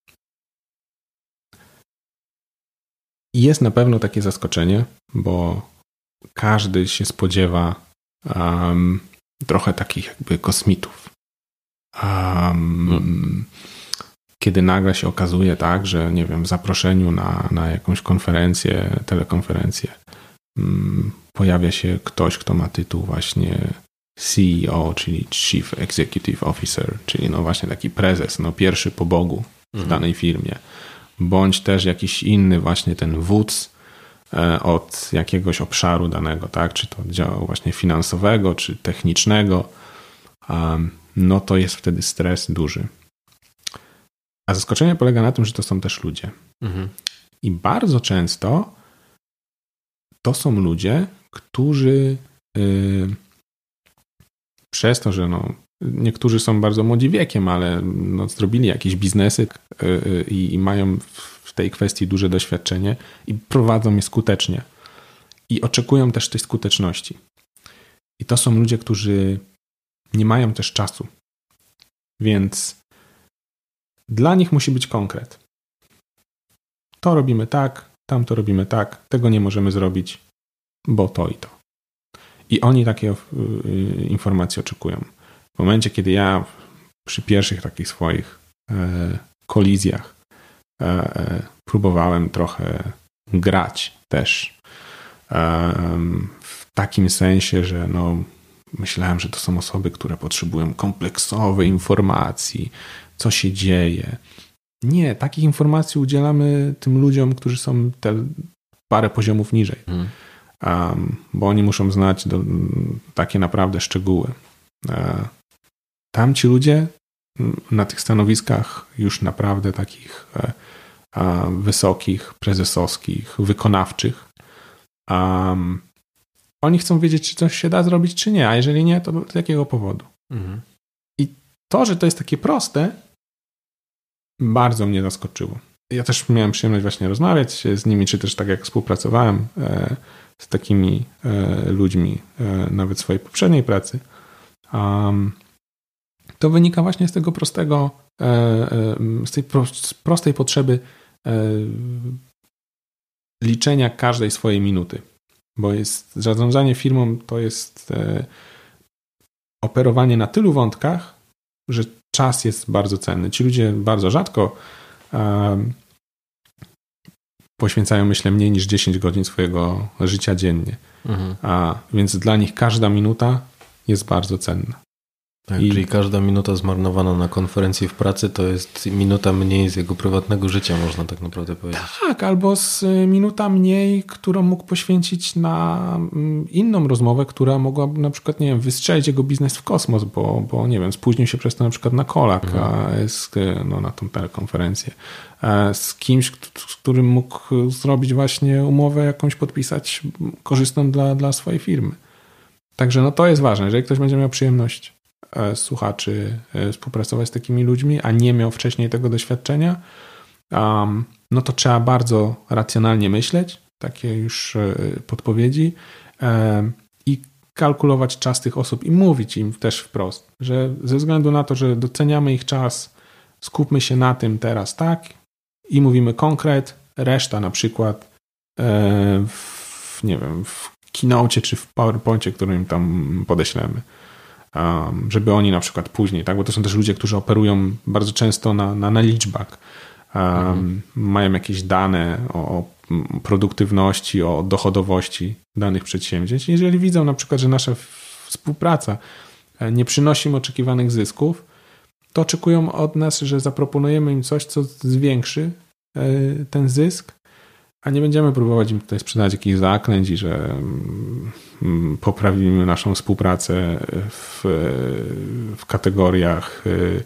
Jest na pewno takie zaskoczenie, bo każdy się spodziewa um, trochę takich jakby kosmitów. Um, kiedy nagle się okazuje tak, że nie wiem, w zaproszeniu na, na jakąś konferencję, telekonferencję um, pojawia się ktoś, kto ma tytuł właśnie CEO, czyli Chief Executive Officer, czyli no właśnie taki prezes, no pierwszy po Bogu w mhm. danej firmie bądź też jakiś inny właśnie ten wódz e, od jakiegoś obszaru danego, tak? Czy to działu właśnie finansowego, czy technicznego, no to jest wtedy stres duży. A zaskoczenie polega na tym, że to są też ludzie. Mhm. I bardzo często to są ludzie, którzy yy, przez to, że no, Niektórzy są bardzo młodzi wiekiem, ale no, zrobili jakieś biznesy y, y, i, i mają w tej kwestii duże doświadczenie i prowadzą je skutecznie. I oczekują też tej skuteczności. I to są ludzie, którzy nie mają też czasu. Więc dla nich musi być konkret. To robimy tak, tam to robimy tak, tego nie możemy zrobić, bo to i to. I oni takie y, informacje oczekują. W momencie, kiedy ja przy pierwszych takich swoich e, kolizjach e, e, próbowałem trochę grać też w takim sensie, że no, myślałem, że to są osoby, które potrzebują kompleksowej informacji, co się dzieje. Nie, takich informacji udzielamy tym ludziom, którzy są te parę poziomów niżej, hmm. um, bo oni muszą znać do, takie naprawdę szczegóły. Tam ci ludzie na tych stanowiskach już naprawdę takich e, wysokich, prezesowskich, wykonawczych, Um, oni chcą wiedzieć, czy coś się da zrobić, czy nie, a jeżeli nie, to z jakiego powodu. Mhm. I to, że to jest takie proste, bardzo mnie zaskoczyło. Ja też miałem przyjemność właśnie rozmawiać z nimi, czy też tak jak współpracowałem e, z takimi e, ludźmi, e, nawet w swojej poprzedniej pracy. To wynika właśnie z tego prostego, z tej prostej potrzeby liczenia każdej swojej minuty. Bo jest zarządzanie firmą to jest operowanie na tylu wątkach, że czas jest bardzo cenny. Ci ludzie bardzo rzadko poświęcają, myślę, mniej niż 10 godzin swojego życia dziennie. Mhm. A więc dla nich każda minuta jest bardzo cenna. Tak, I... Czyli każda minuta zmarnowana na konferencji w pracy to jest minuta mniej z jego prywatnego życia, można tak naprawdę powiedzieć. Tak, albo z y, minuta mniej, którą mógł poświęcić na mm, inną rozmowę, która mogłaby na przykład, nie wiem, wystrzelić jego biznes w kosmos, bo, bo nie wiem, spóźnił się przez to na przykład na kolak, mhm. z, y, no, na tą telekonferencję. Z kimś, z którym mógł zrobić właśnie umowę jakąś podpisać korzystną dla, dla swojej firmy. Także no to jest ważne, jeżeli ktoś będzie miał przyjemność E, słuchaczy e, współpracować z takimi ludźmi, a nie miał wcześniej tego doświadczenia, no to trzeba bardzo racjonalnie myśleć, takie już e, podpowiedzi i kalkulować czas tych osób i mówić im też wprost, że ze względu na to, że doceniamy ich czas, skupmy się na tym teraz tak i mówimy konkret, reszta na przykład w, nie wiem, w Keynote czy w PowerPoincie, którym tam podeślemy żeby oni na przykład później, tak, bo to są też ludzie, którzy operują bardzo często na, na, na liczbach, mhm. mają jakieś dane o produktywności, o dochodowości danych przedsięwzięć. Jeżeli widzą na przykład, że nasza współpraca e, nie przynosi im oczekiwanych zysków, to oczekują od nas, że zaproponujemy im coś, co zwiększy e, ten zysk, a nie będziemy próbować im tutaj sprzedać jakichś zaklęć i że mm, poprawimy naszą współpracę w, w kategoriach y,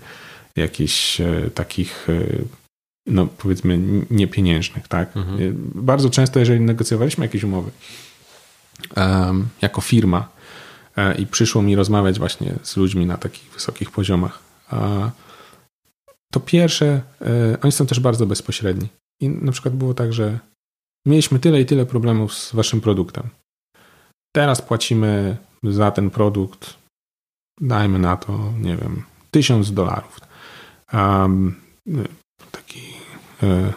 jakichś y, takich y, no powiedzmy niepieniężnych, tak? Mhm. Bardzo często, jeżeli negocjowaliśmy jakieś umowy um, jako firma e, i przyszło mi rozmawiać właśnie z ludźmi na takich wysokich poziomach, to pierwsze, e, oni są też bardzo bezpośredni. I na przykład było tak, że mieliśmy tyle i tyle problemów z waszym produktem. Teraz płacimy za ten produkt, dajmy na to, nie wiem, tysiąc dolarów. Um, taki, e,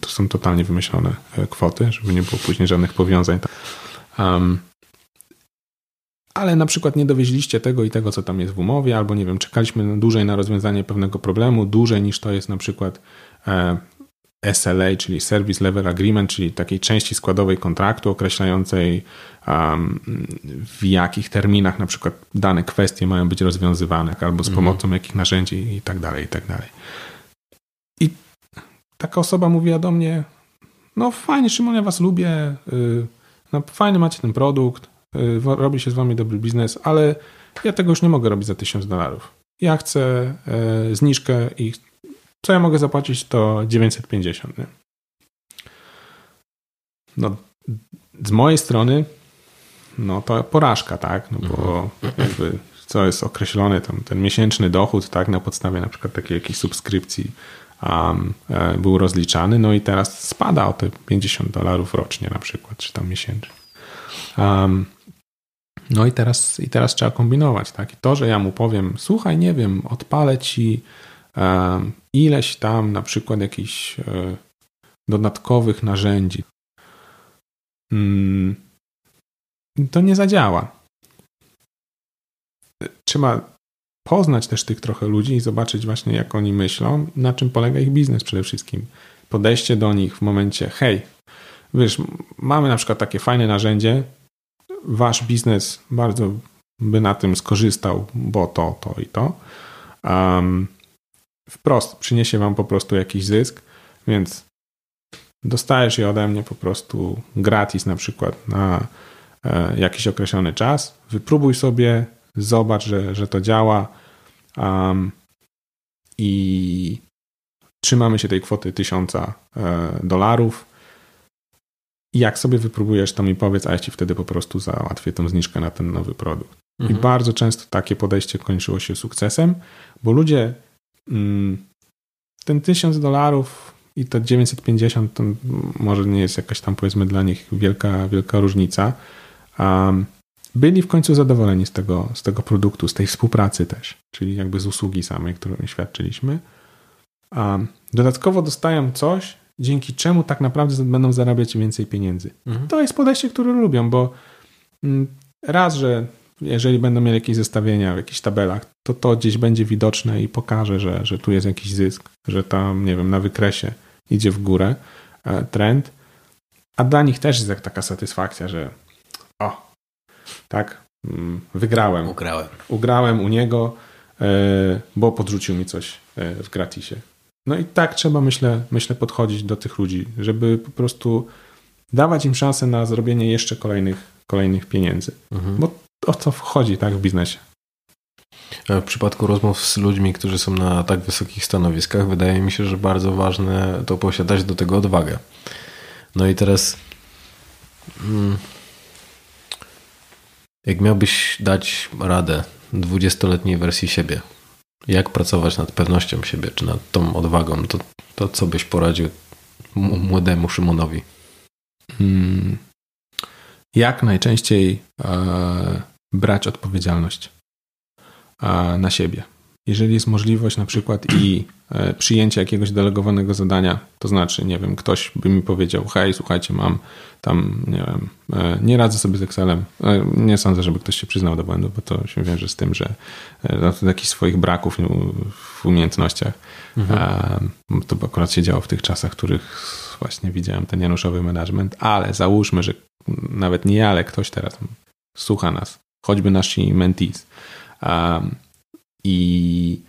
to są totalnie wymyślone e, kwoty, żeby nie było później żadnych powiązań. Um, ale na przykład nie dowieźliście tego i tego, co tam jest w umowie, albo nie wiem, czekaliśmy dłużej na rozwiązanie pewnego problemu, dłużej niż to jest na przykład SLA, czyli Service Level Agreement, czyli takiej części składowej kontraktu określającej um, w jakich terminach na przykład dane kwestie mają być rozwiązywane, albo z mhm. pomocą jakich narzędzi i tak dalej, i tak dalej. I taka osoba mówiła do mnie, no fajnie Szymon, ja was lubię, y, no fajny macie ten produkt, y, robi się z wami dobry biznes, ale ja tego już nie mogę robić za 1000 dolarów. Ja chcę y, zniżkę i co ja mogę zapłacić, to 950. Nie? No, z mojej strony, no to porażka, tak? No bo mhm. jakby co jest określony tam ten miesięczny dochód, tak? Na podstawie na przykład takiej jakiejś subskrypcji um, był rozliczany, no i teraz spada o te 50 dolarów rocznie na przykład, czy tam miesięcznie. Um, no i teraz, i teraz trzeba kombinować, tak? I to, że ja mu powiem, słuchaj, nie wiem, odpalę ci ileś tam na przykład jakichś e, dodatkowych narzędzi, mm, to nie zadziała. Trzeba poznać też tych trochę ludzi i zobaczyć właśnie, jak oni myślą, na czym polega ich biznes przede wszystkim. Podejście do nich w momencie, hej, wiesz, mamy na przykład takie fajne narzędzie, wasz biznes bardzo by na tym skorzystał, bo to, to i to. Um, wprost przyniesie wam po prostu jakiś zysk, więc dostajesz je ode mnie po prostu gratis na przykład na e, jakiś określony czas. Wypróbuj sobie, zobacz, że, że to działa um, i trzymamy się tej kwoty 1000 e, dolarów I jak sobie wypróbujesz, to mi powiedz, a ja ci wtedy po prostu załatwię tą zniżkę na ten nowy produkt. Mhm. I bardzo często takie podejście kończyło się sukcesem, bo ludzie ten tysiąc dolarów i to 950 to może nie jest jakaś tam powiedzmy dla nich wielka, wielka różnica. Byli w końcu zadowoleni z tego, z tego produktu, z tej współpracy też, czyli jakby z usługi samej, którą świadczyliśmy. Dodatkowo dostają coś, dzięki czemu tak naprawdę będą zarabiać więcej pieniędzy. Mhm. To jest podejście, które lubią, bo mm, raz, że jeżeli będą mieli jakieś zestawienia w jakichś tabelach, to to gdzieś będzie widoczne i pokaże, że, że tu jest jakiś zysk, że tam, nie wiem, na wykresie idzie w górę e, trend. A dla nich też jest taka satysfakcja, że o, tak, mm, wygrałem. Ugrałem. Ugrałem u niego, e, bo podrzucił mi coś e, w gratisie. No i tak trzeba, myślę, myślę, podchodzić do tych ludzi, żeby po prostu dawać im szansę na zrobienie jeszcze kolejnych, kolejnych pieniędzy. Mhm. Bo o co wchodzi tak w biznesie. W przypadku rozmów z ludźmi, którzy są na tak wysokich stanowiskach, wydaje mi się, że bardzo ważne to posiadać do tego odwagę. No i teraz, mm, jak miałbyś dać radę dwudziestoletniej wersji siebie, jak pracować nad pewnością siebie, czy nad tą odwagą, to, to co byś poradził młodemu Szymonowi? Hmm. Jak najczęściej e, brać odpowiedzialność na siebie. Jeżeli jest możliwość na przykład i e, przyjęcia jakiegoś delegowanego zadania, to znaczy, nie wiem, ktoś by mi powiedział, hej, słuchajcie, mam tam, nie wiem, e, nie radzę sobie z Excelem. E, nie sądzę, żeby ktoś się przyznał do błędu, bo to się wiąże z tym, że do jakichś swoich braków w umiejętnościach. Mhm. To akurat się działo w tych czasach, w których właśnie widziałem ten januszowy management, ale załóżmy, że nawet nie ja, ale ktoś teraz słucha nas choćby nasi mentees. Um, I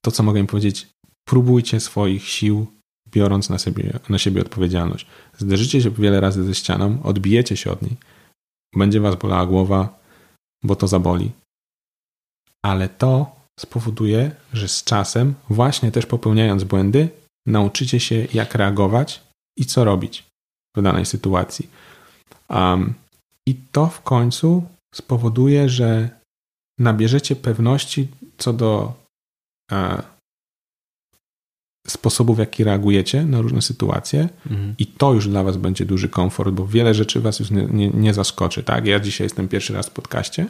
to, co mogę im powiedzieć, próbujcie swoich sił, biorąc na siebie, na siebie odpowiedzialność. Zderzycie się wiele razy ze ścianą, odbijecie się od niej, będzie was bolała głowa, bo to zaboli. Ale to spowoduje, że z czasem, właśnie też popełniając błędy, nauczycie się, jak reagować i co robić w danej sytuacji. Um, I to w końcu spowoduje, że nabierzecie pewności co do e, sposobów, w jaki reagujecie na różne sytuacje, mhm. i to już dla Was będzie duży komfort, bo wiele rzeczy Was już nie, nie, nie zaskoczy. Tak? Ja dzisiaj jestem pierwszy raz w podcaście.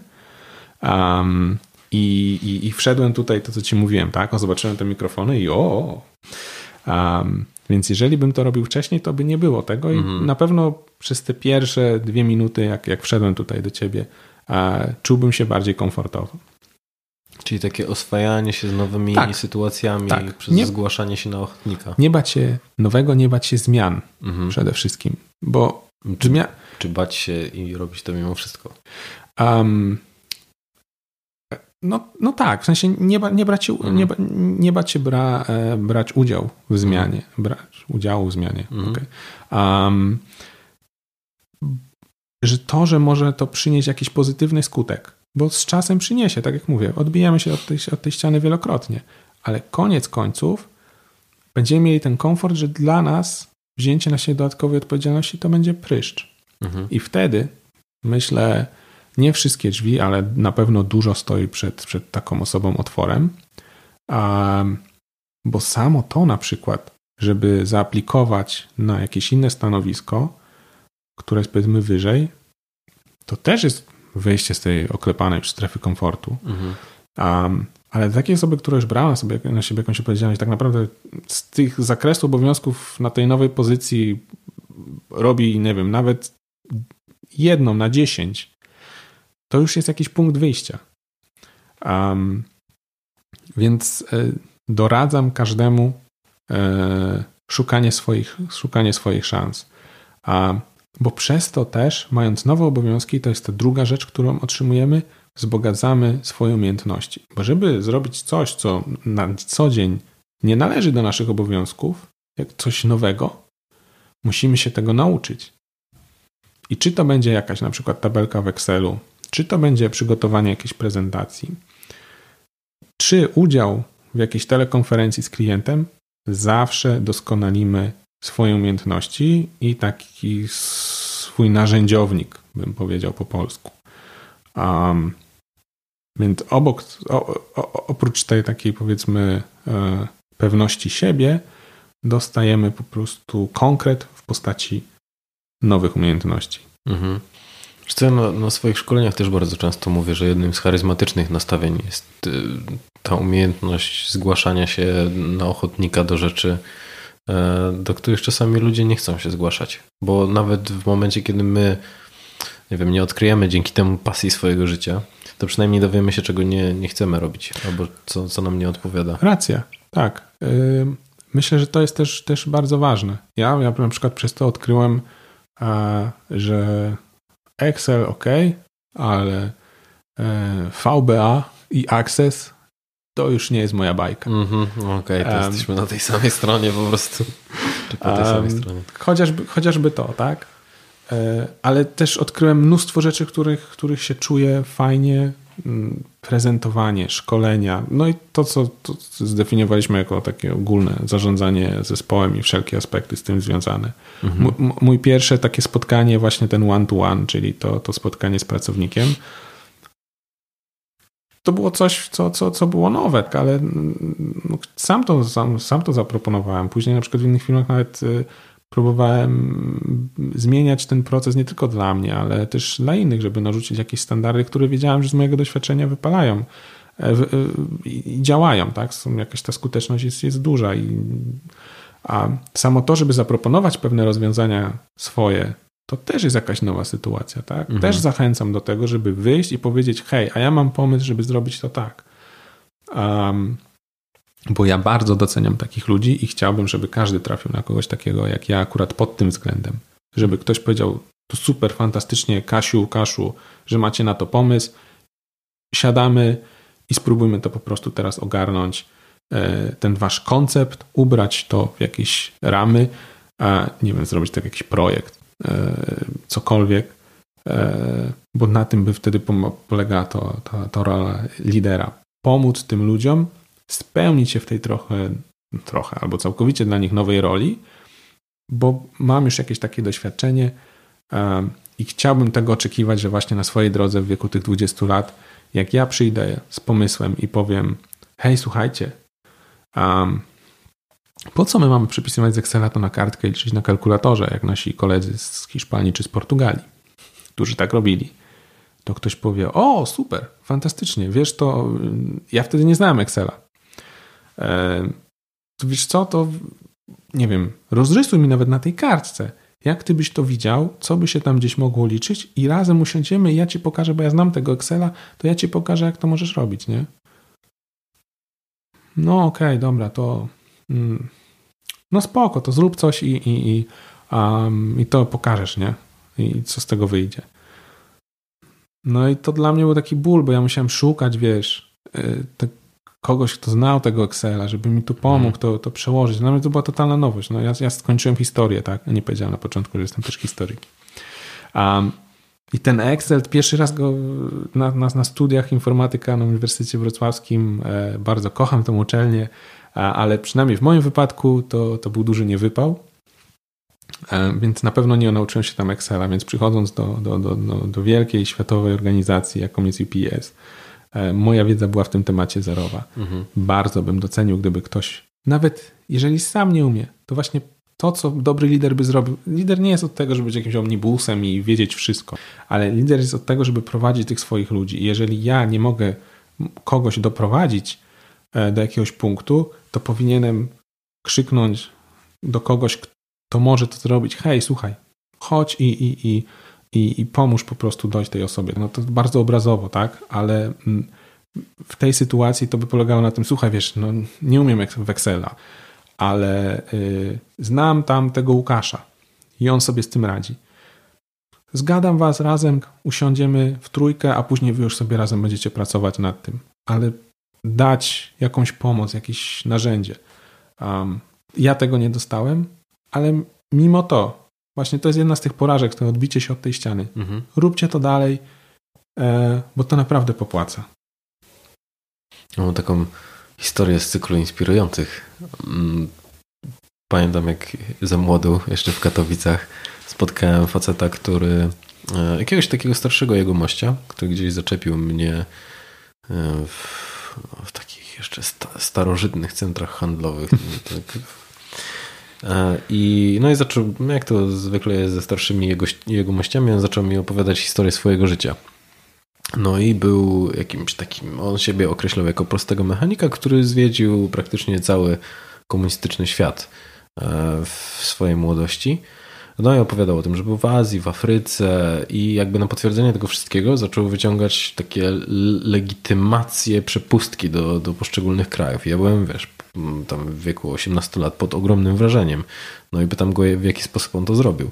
Um, i, i, I wszedłem tutaj, to co Ci mówiłem, tak? O, zobaczyłem te mikrofony i o. Um, więc jeżeli bym to robił wcześniej, to by nie było tego i mhm. na pewno przez te pierwsze dwie minuty, jak, jak wszedłem tutaj do Ciebie, czułbym się bardziej komfortowo. Czyli takie oswajanie się z nowymi tak, sytuacjami tak. przez nie, zgłaszanie się na ochotnika. Nie bać się nowego, nie bać się zmian mhm. przede wszystkim, bo czy, zmian... czy bać się i robić to mimo wszystko? Um, no, no tak, w sensie nie, nie, brać, mhm. nie, nie bać się bra, e, brać udział w zmianie, mhm. brać udziału w zmianie. Mhm. Okay. Um, że to, że może to przynieść jakiś pozytywny skutek, bo z czasem przyniesie, tak jak mówię, odbijamy się od tej, od tej ściany wielokrotnie, ale koniec końców będziemy mieli ten komfort, że dla nas wzięcie na siebie dodatkowej odpowiedzialności to będzie pryszcz. Mhm. I wtedy myślę, nie wszystkie drzwi, ale na pewno dużo stoi przed, przed taką osobą otworem, bo samo to na przykład, żeby zaaplikować na jakieś inne stanowisko, które jest powiedzmy wyżej, to też jest wyjście z tej oklepanej już strefy komfortu. Mhm. Um, ale takie osoby, które już brały na, sobie, na siebie jakąś odpowiedzialność, tak naprawdę z tych zakresu obowiązków na tej nowej pozycji robi, nie wiem, nawet jedną na dziesięć, to już jest jakiś punkt wyjścia. Um, więc y, doradzam każdemu y, szukanie, swoich, szukanie swoich szans. A bo przez to też, mając nowe obowiązki, to jest ta druga rzecz, którą otrzymujemy, wzbogacamy swoje umiejętności. Bo żeby zrobić coś, co na co dzień nie należy do naszych obowiązków, jak coś nowego, musimy się tego nauczyć. I czy to będzie jakaś na przykład tabelka w Excelu, czy to będzie przygotowanie jakiejś prezentacji, czy udział w jakiejś telekonferencji z klientem, zawsze doskonalimy swoje umiejętności i taki swój narzędziownik, bym powiedział po polsku. Um, więc obok, o, o, oprócz tej takiej powiedzmy e, pewności siebie, dostajemy po prostu konkret w postaci nowych umiejętności. Mhm. Na, na, swoich szkoleniach też bardzo często mówię, że jednym z charyzmatycznych nastawień jest y, ta umiejętność zgłaszania się na ochotnika do rzeczy, do których czasami ludzie nie chcą się zgłaszać. Bo nawet w momencie, kiedy my nie wiem, nie odkryjemy dzięki temu pasji swojego życia, to przynajmniej dowiemy się, czego nie, nie chcemy robić, albo co, co nam nie odpowiada. Racja, tak. Myślę, że to jest też, też bardzo ważne. Ja, ja na przykład przez to odkryłem, że Excel ok, ale e, VBA i Access to już nie jest moja bajka. Mm -hmm, Okej, okay, to um, jesteśmy na tej samej stronie po prostu. Czy po tej um, samej stronie. Chociażby, chociażby to, tak? E, ale też odkryłem mnóstwo rzeczy, których, których się czuję fajnie. Mm, prezentowanie, szkolenia, no i to, co, to zdefiniowaliśmy jako takie ogólne zarządzanie zespołem i wszelkie aspekty z tym związane. Mhm. Mój pierwsze takie spotkanie, właśnie ten one-to-one, one, czyli to, to spotkanie z pracownikiem, to było coś, co, co, co było nowe, ale no, sam, to, sam, sam to zaproponowałem. Później na przykład w innych filmach nawet y, próbowałem zmieniać ten proces nie tylko dla mnie, ale też dla innych, żeby narzucić jakieś standardy, które wiedziałem, że z mojego doświadczenia wypalają e, e, i działają, tak? Są, jakaś ta skuteczność jest, jest duża i a samo to, żeby zaproponować pewne rozwiązania swoje, to też jest jakaś nowa sytuacja, tak? Mhm. Też zachęcam do tego, żeby wyjść i powiedzieć, hej, a ja mam pomysł, żeby zrobić to tak. Um, bo ja bardzo doceniam takich ludzi i chciałbym, żeby każdy trafił na kogoś takiego jak ja, akurat pod tym względem. Żeby ktoś powiedział, to super, fantastycznie, Kasiu, Kaszu, że macie na to pomysł. Siadamy i spróbujmy to po prostu teraz ogarnąć. E, ten wasz koncept, ubrać to w jakieś ramy, a nie wiem, zrobić tak jakiś projekt, cokolwiek, e, bo na tym by wtedy polegała to, to, to rola lidera. Pomóc tym ludziom spełnić się w tej trochę, trochę albo całkowicie dla nich nowej roli, bo mam już jakieś takie doświadczenie i chciałbym tego oczekiwać, że właśnie na swojej drodze w wieku tych 20 lat, jak ja przyjdę z pomysłem i powiem, hej, słuchajcie, um, po co my mamy przepisywać z Excela to na kartkę i liczyć na kalkulatorze, jak nasi koledzy z Hiszpanii czy z Portugalii, którzy tak robili? To ktoś powie, o, super, fantastycznie, wiesz to, ja wtedy nie znałem Excela. E, to wiesz co, to nie wiem, rozrysuj mi nawet na tej kartce, jak ty byś to widział, co by się tam gdzieś mogło liczyć i razem usiądziemy i ja ci pokażę, bo ja znam tego Excela, to ja ci pokażę, jak to możesz robić, nie? No okej, okay, dobra, to mm, no spoko, to zrób coś i, i, i, um, i to pokażesz, nie? I co z tego wyjdzie. No i to dla mnie był taki ból, bo ja musiałem szukać, wiesz, y, te kogoś, kto znał tego Excela, żeby mi tu pomógł mhm. to, to przełożyć. Dla mnie to była totalna nowość. No, ja, ja skończyłem historię, tak? Nie powiedziałem na początku, że jestem też historykiem. Um, I ten Excel, pierwszy raz go na, na, na studiach informatyka na Uniwersytecie Wrocławskim e, bardzo kocham tą uczelnię, ale przynajmniej w moim wypadku to, to był duży niewypał. E, więc na pewno nie nauczyłem się tam Excela, więc przychodząc do, do, do, do, wielkiej światowej organizacji, jaką jest UPS, E, moja wiedza była w tym temacie zerowa. Mhm. Bardzo bym docenił, gdyby ktoś, nawet jeżeli sam nie umie, to właśnie to, co dobry lider by zrobił. Lider nie jest od tego, żeby być jakimś omnibusem i wiedzieć wszystko, ale lider jest od tego, żeby prowadzić tych swoich ludzi. I jeżeli ja nie mogę kogoś doprowadzić do jakiegoś punktu, to powinienem krzyknąć do kogoś, kto może to zrobić: hej, słuchaj, chodź i, i, i i, i pomóż po prostu dojść tej osobie. No to bardzo obrazowo, tak? Ale mm, w tej sytuacji to by polegało na tym, słuchaj, wiesz, no nie umiem w Excela, ale y, znam tam tego Łukasza i on sobie z tym radzi. Zgadam was razem, usiądziemy w trójkę, a później wy już sobie razem będziecie pracować nad tym. Ale dać jakąś pomoc, jakieś narzędzie. Um, ja tego nie dostałem, ale mimo to Właśnie to jest jedna z tych porażek, to odbicie się od tej ściany. Mhm. Róbcie to dalej, e, bo to naprawdę popłaca. Mam taką historię z cyklu inspirujących. Mm, pamiętam jak za młodu, jeszcze w Katowicach, spotkałem faceta, który e, jakiegoś takiego starszego jego mościa, który gdzieś zaczepił mnie e, w, w takich jeszcze starożytnych centrach handlowych. tak. E, I, no i zaczął, jak to zwykle jest ze starszymi jego, jego mościami, on zaczął mi opowiadać historię swojego życia. No i był jakimś takim, on siebie określał jako prostego mechanika, który zwiedził praktycznie cały komunistyczny świat w swojej młodości. No i opowiadał o tym, że był w Azji, w Afryce i jakby na potwierdzenie tego wszystkiego zaczął wyciągać takie legitymacje, przepustki do, do poszczególnych krajów. Ja byłem, wiesz, tam w wieku 18 lat pod ogromnym wrażeniem. No i pytam go, w jaki sposób on to zrobił.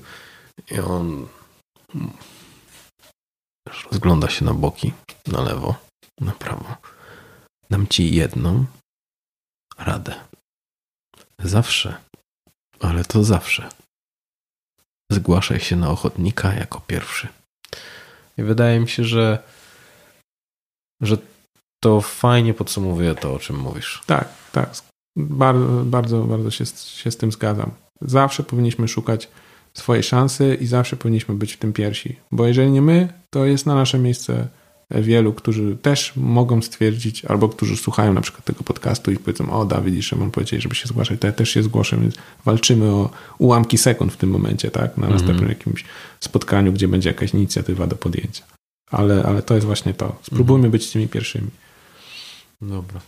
I on rozgląda się na boki, na lewo, na prawo. Dam ci jedną radę. Zawsze, ale to zawsze Zgłaszaj się na ochotnika jako pierwszy. I wydaje mi się, że, że to fajnie podsumowuje to, o czym mówisz. Tak, tak. Bardzo, bardzo, bardzo się, się z tym zgadzam. Zawsze powinniśmy szukać swojej szansy i zawsze powinniśmy być w tym pierwsi. Bo jeżeli nie my, to jest na nasze miejsce wielu, którzy też mogą stwierdzić, albo którzy słuchają na przykład tego podcastu i powiedzą, o Dawid i Szymon powiedzieli, żeby się zgłaszać, to ja też się zgłoszę, więc walczymy o ułamki sekund w tym momencie, tak, na następnym mm -hmm. jakimś spotkaniu, gdzie będzie jakaś inicjatywa do podjęcia. Ale, ale to jest właśnie to. Spróbujmy mm -hmm. być tymi pierwszymi. Dobra.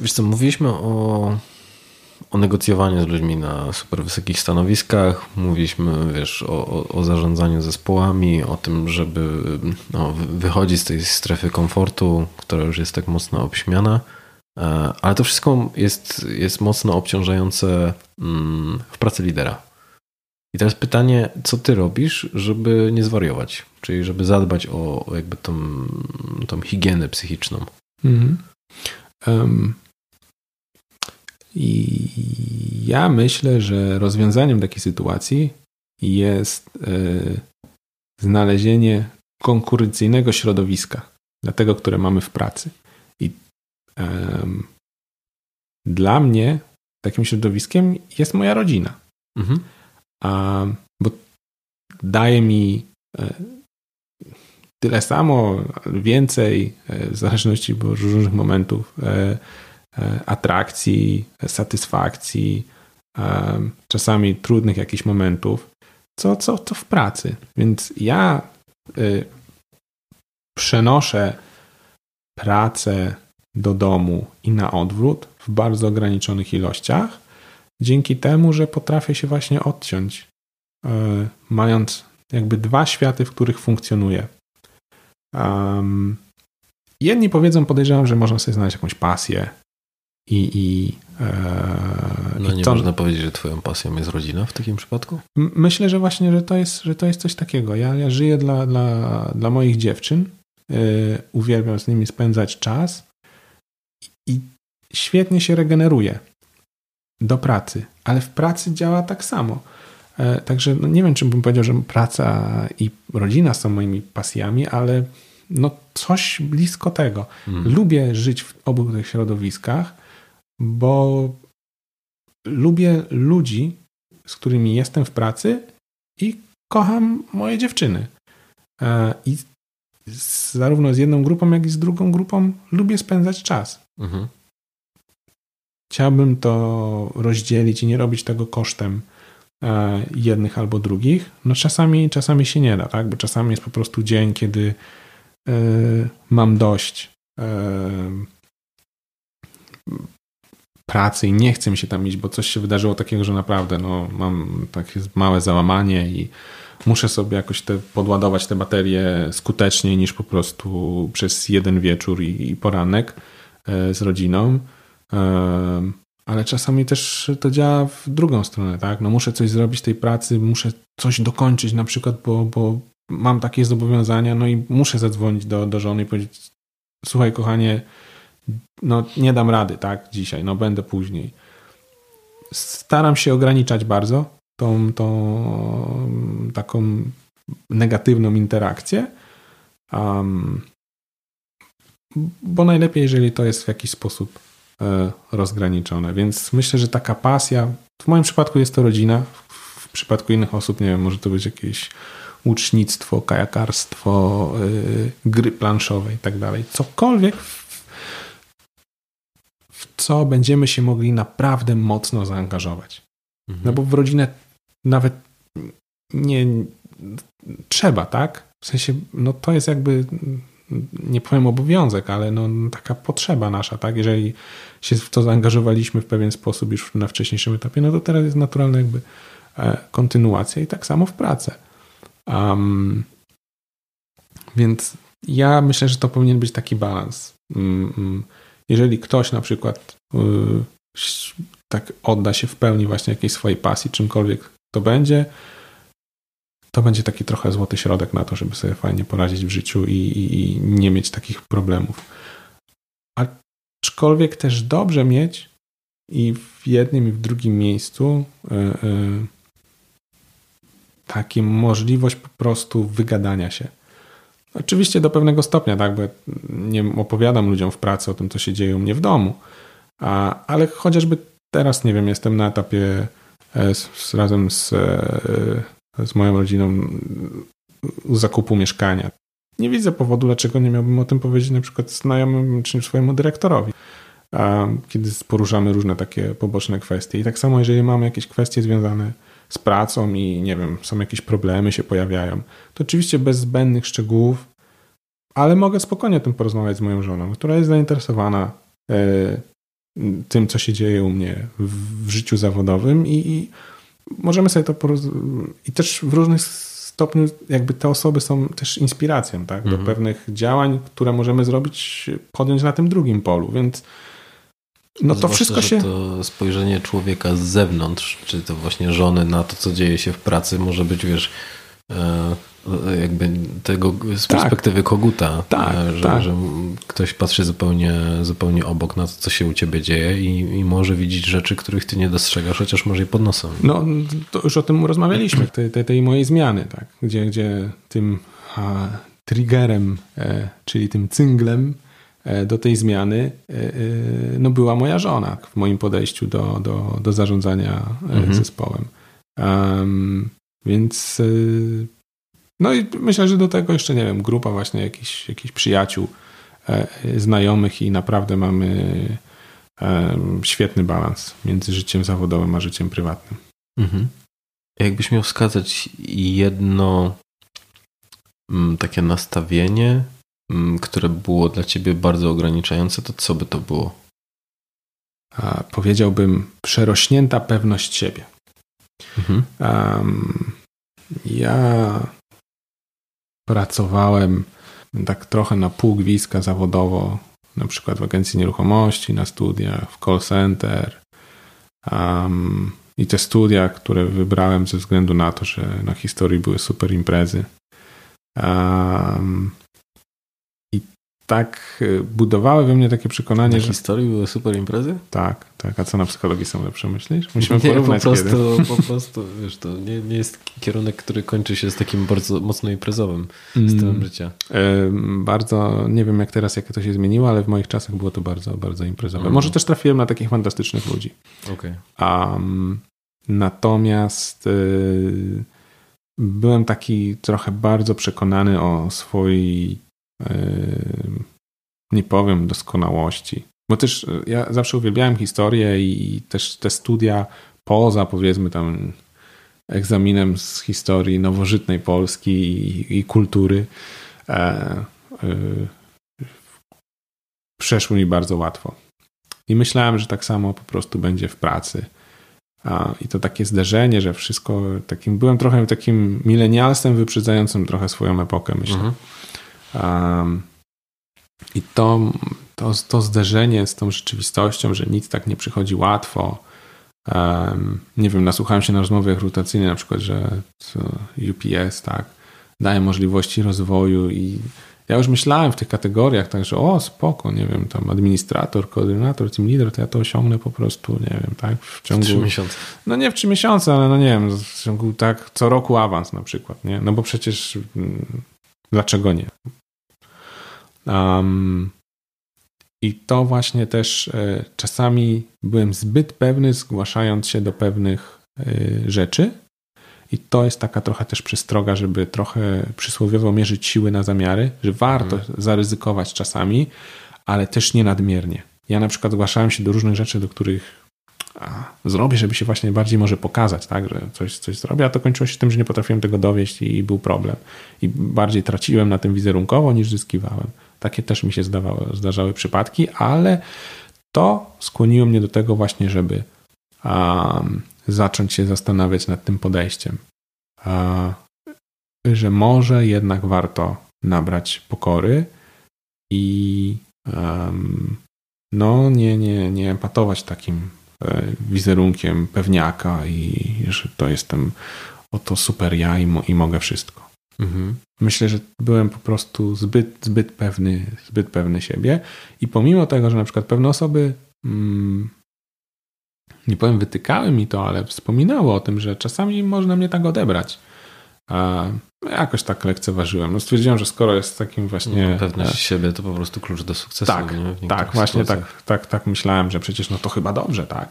Wiesz co, mówiliśmy o o negocjowaniu z ludźmi na super wysokich stanowiskach. Mówiliśmy, wiesz, o, o, zarządzaniu zespołami, o tym, żeby no, wychodzić z tej strefy komfortu, która już jest tak mocno obśmiana. E, ale to wszystko jest, jest mocno obciążające mm, w pracy lidera. I teraz pytanie, co ty robisz, żeby nie zwariować? Czyli żeby zadbać o, o jakby tą, tą higienę psychiczną. Um, i ja myślę, że rozwiązaniem takiej sytuacji jest e, znalezienie konkurencyjnego środowiska dla tego, które mamy w pracy. I dla mnie takim środowiskiem jest moja rodzina. Mhm. A, bo daje mi e, tyle samo, więcej, e, w zależności od różnych momentów, atrakcji, satysfakcji, e, czasami trudnych jakichś momentów, co, co, co w pracy. Więc ja y, przenoszę pracę do domu i na odwrót w bardzo ograniczonych ilościach, dzięki temu, że potrafię się właśnie odciąć, y, mając jakby dwa światy, w których funkcjonuję. Um, jedni powiedzą, podejrzewam, że można sobie znaleźć jakąś pasję, i, i, e, no nie to, można powiedzieć, że twoją pasją jest rodzina w takim przypadku? Myślę, że właśnie, że to jest, że to jest coś takiego. Ja, ja żyję dla, dla, dla moich dziewczyn, e, uwielbiam z nimi spędzać czas i świetnie się regeneruję do pracy, ale w pracy działa tak samo. E, także no nie wiem, czy bym powiedział, że praca i rodzina są moimi pasjami, ale no coś blisko tego. Hmm. Lubię żyć w obu tych środowiskach, bo lubię ludzi, z którymi jestem w pracy i kocham moje dziewczyny. E, I zarówno z jedną grupą, jak i z drugą grupą lubię spędzać czas. Mhm. Chciałbym to rozdzielić i nie robić tego kosztem e, jednych albo drugich. No czasami, czasami się nie da, tak? Bo czasami jest po prostu dzień, kiedy e, mam dość pracy i nie chcę mi się tam iść, bo coś się wydarzyło takiego, że naprawdę no, mam takie małe załamanie i muszę sobie jakoś te, podładować te baterie skuteczniej niż po prostu przez jeden wieczór i, i poranek e, z rodziną. E, ale czasami też to działa w drugą stronę, tak? No muszę coś zrobić tej pracy, muszę coś dokończyć na przykład, bo, bo mam takie zobowiązania, no i muszę zadzwonić do, do żony i powiedzieć słuchaj kochanie, no nie dam rady, tak, dzisiaj, no będę później. Staram się ograniczać bardzo tą, tą taką negatywną interakcję, um, bo najlepiej, jeżeli to jest w jakiś sposób rozgraniczone. Więc myślę, że taka pasja, w moim przypadku jest to rodzina, w przypadku innych osób, nie wiem, może to być jakieś łucznictwo, kajakarstwo, gry planszowe i tak dalej. Cokolwiek, co będziemy się mogli naprawdę mocno zaangażować. Mhm. No bo w rodzinę nawet nie trzeba, tak? W sensie, no to jest jakby, nie powiem obowiązek, ale no taka potrzeba nasza, tak? Jeżeli się w to zaangażowaliśmy w pewien sposób już na wcześniejszym etapie, no to teraz jest naturalna jakby e, kontynuacja i tak samo w pracy. Um, więc ja myślę, że to powinien być taki balans. Mm, mm. Jeżeli ktoś na przykład y, tak odda się w pełni właśnie jakiejś swojej pasji, czymkolwiek to będzie, to będzie taki trochę złoty środek na to, żeby sobie fajnie poradzić w życiu i, i, i nie mieć takich problemów. Aczkolwiek też dobrze mieć i w jednym i w drugim miejscu yy, yy, taką możliwość po prostu wygadania się. Oczywiście do pewnego stopnia, tak, bo nie opowiadam ludziom w pracy o tym, co się dzieje u mnie w domu, a, ale chociażby teraz, nie wiem, jestem na etapie e, z, razem z, e, z moją rodziną zakupu mieszkania. Nie widzę powodu, dlaczego nie miałbym o tym powiedzieć na przykład znajomym czy swojemu dyrektorowi, kiedy poruszamy różne takie poboczne kwestie. I tak samo, jeżeli mamy jakieś kwestie związane z pracą i nie wiem, są jakieś problemy się pojawiają, to oczywiście bez zbędnych szczegółów, ale mogę spokojnie o tym porozmawiać z moją żoną, która jest zainteresowana e, tym, co się dzieje u mnie w, w życiu zawodowym i, i, możemy sobie to. I też w różnych stopniu jakby te osoby są też inspiracją tak? do mhm. pewnych działań, które możemy zrobić, podjąć na tym drugim polu, więc no to wszystko się... To spojrzenie człowieka z zewnątrz, czy to właśnie żony na to, co dzieje się w pracy, może być, wiesz, e, jakby tego z tak. perspektywy koguta, tak, e, że, tak. że, ktoś patrzy zupełnie, zupełnie obok na to, co się u ciebie dzieje i, i może widzieć rzeczy, których ty nie dostrzegasz, chociaż może je pod nosem. No, to już o tym rozmawialiśmy, tej, tej, tej mojej zmiany, tak? gdzie, gdzie tym a, triggerem, e, czyli tym cynglem do tej zmiany e, e, no była moja żona w moim podejściu do, do, do zarządzania e, mhm. zespołem. Um, więc no i myślę, że do tego jeszcze, nie wiem, grupa właśnie jakichś, jakichś przyjaciół, e, znajomych i naprawdę mamy e, świetny balans między życiem zawodowym a życiem prywatnym. Mhm. Jakbyś miał wskazać jedno mm, takie nastawienie, które było dla ciebie bardzo ograniczające, to co by to było? A, powiedziałbym przerośnięta pewność siebie. Mhm. Um, ja pracowałem tak trochę na pół gwizdka zawodowo, na przykład w agencji nieruchomości, na studiach, w call center. Um, I te studia, które wybrałem ze względu na to, że na historii były super imprezy. Um, tak y, budowały we mnie takie przekonanie, na że... historii były super imprezy? Tak, tak. A co na psychologii są lepsze, myślisz? Musimy nie, porównać po prostu, kiedy. po prostu, wiesz, to nie, nie jest kierunek, który kończy się z takim bardzo mocno imprezowym stylem mm, życia. Bardzo, nie wiem jak teraz, jak to się zmieniło, ale w moich czasach było to bardzo, bardzo imprezowe. Mm. Może też trafiłem na takich fantastycznych ludzi. Okay. Um, natomiast y, byłem taki trochę bardzo przekonany o swojej nie powiem doskonałości. Bo też e, ja zawsze uwielbiałem historię i też te studia poza powiedzmy tam egzaminem z historii nowożytnej Polski i, i kultury e, e, przeszły mi bardzo łatwo. I myślałem, że tak samo po prostu będzie w pracy. A, I to takie zderzenie, że wszystko takim, byłem trochę takim milenialsem wyprzedzającym trochę swoją epokę, myślę. Mhm. I to, to, to zderzenie z tą rzeczywistością, że nic tak nie przychodzi łatwo. Nie wiem, nasłuchałem się na rozmowie rekrutacyjnej na przykład, że UPS tak, daje możliwości rozwoju i ja już myślałem w tych kategoriach, także o spoko, nie wiem, tam administrator, koordynator, team leader, to ja to osiągnę po prostu, nie wiem, tak, w ciągu... W trzy miesiące. No nie w trzy miesiące, ale no nie wiem, w ciągu tak co roku awans na przykład, nie? No bo przecież mm, dlaczego nie? Um, I to właśnie też e, czasami byłem zbyt pewny, zgłaszając się do pewnych e, rzeczy. I to jest taka trochę też przestroga, żeby trochę przysłowiowo mierzyć siły na zamiary, że warto mhm. zaryzykować czasami, ale też nie nadmiernie. Ja na przykład zgłaszałem się do różnych rzeczy, do których a, zrobię, żeby się właśnie bardziej może pokazać, tak, że coś, coś zrobię, a to kończyło się tym, że nie potrafiłem tego dowieść i był problem. I bardziej traciłem na tym wizerunkowo niż zyskiwałem. Takie też mi się zdawały, zdarzały przypadki, ale to skłoniło mnie do tego właśnie, żeby um, zacząć się zastanawiać nad tym podejściem. Um, że może jednak warto nabrać pokory i um, no nie, nie, nie empatować takim e, wizerunkiem pewniaka i że to jestem oto super ja i, mo, i mogę wszystko. Mhm. Myślę, że byłem po prostu zbyt, zbyt pewny, zbyt pewny siebie i pomimo tego, że na przykład pewne osoby mm, nie powiem wytykały mi to, ale wspominały o tym, że czasami można mnie tak odebrać. A jakoś tak lekceważyłem. No stwierdziłem, że skoro jest takim właśnie... No, pewność siebie to po prostu klucz do sukcesu. Tak, tak właśnie tak, tak, tak myślałem, że przecież no to chyba dobrze, tak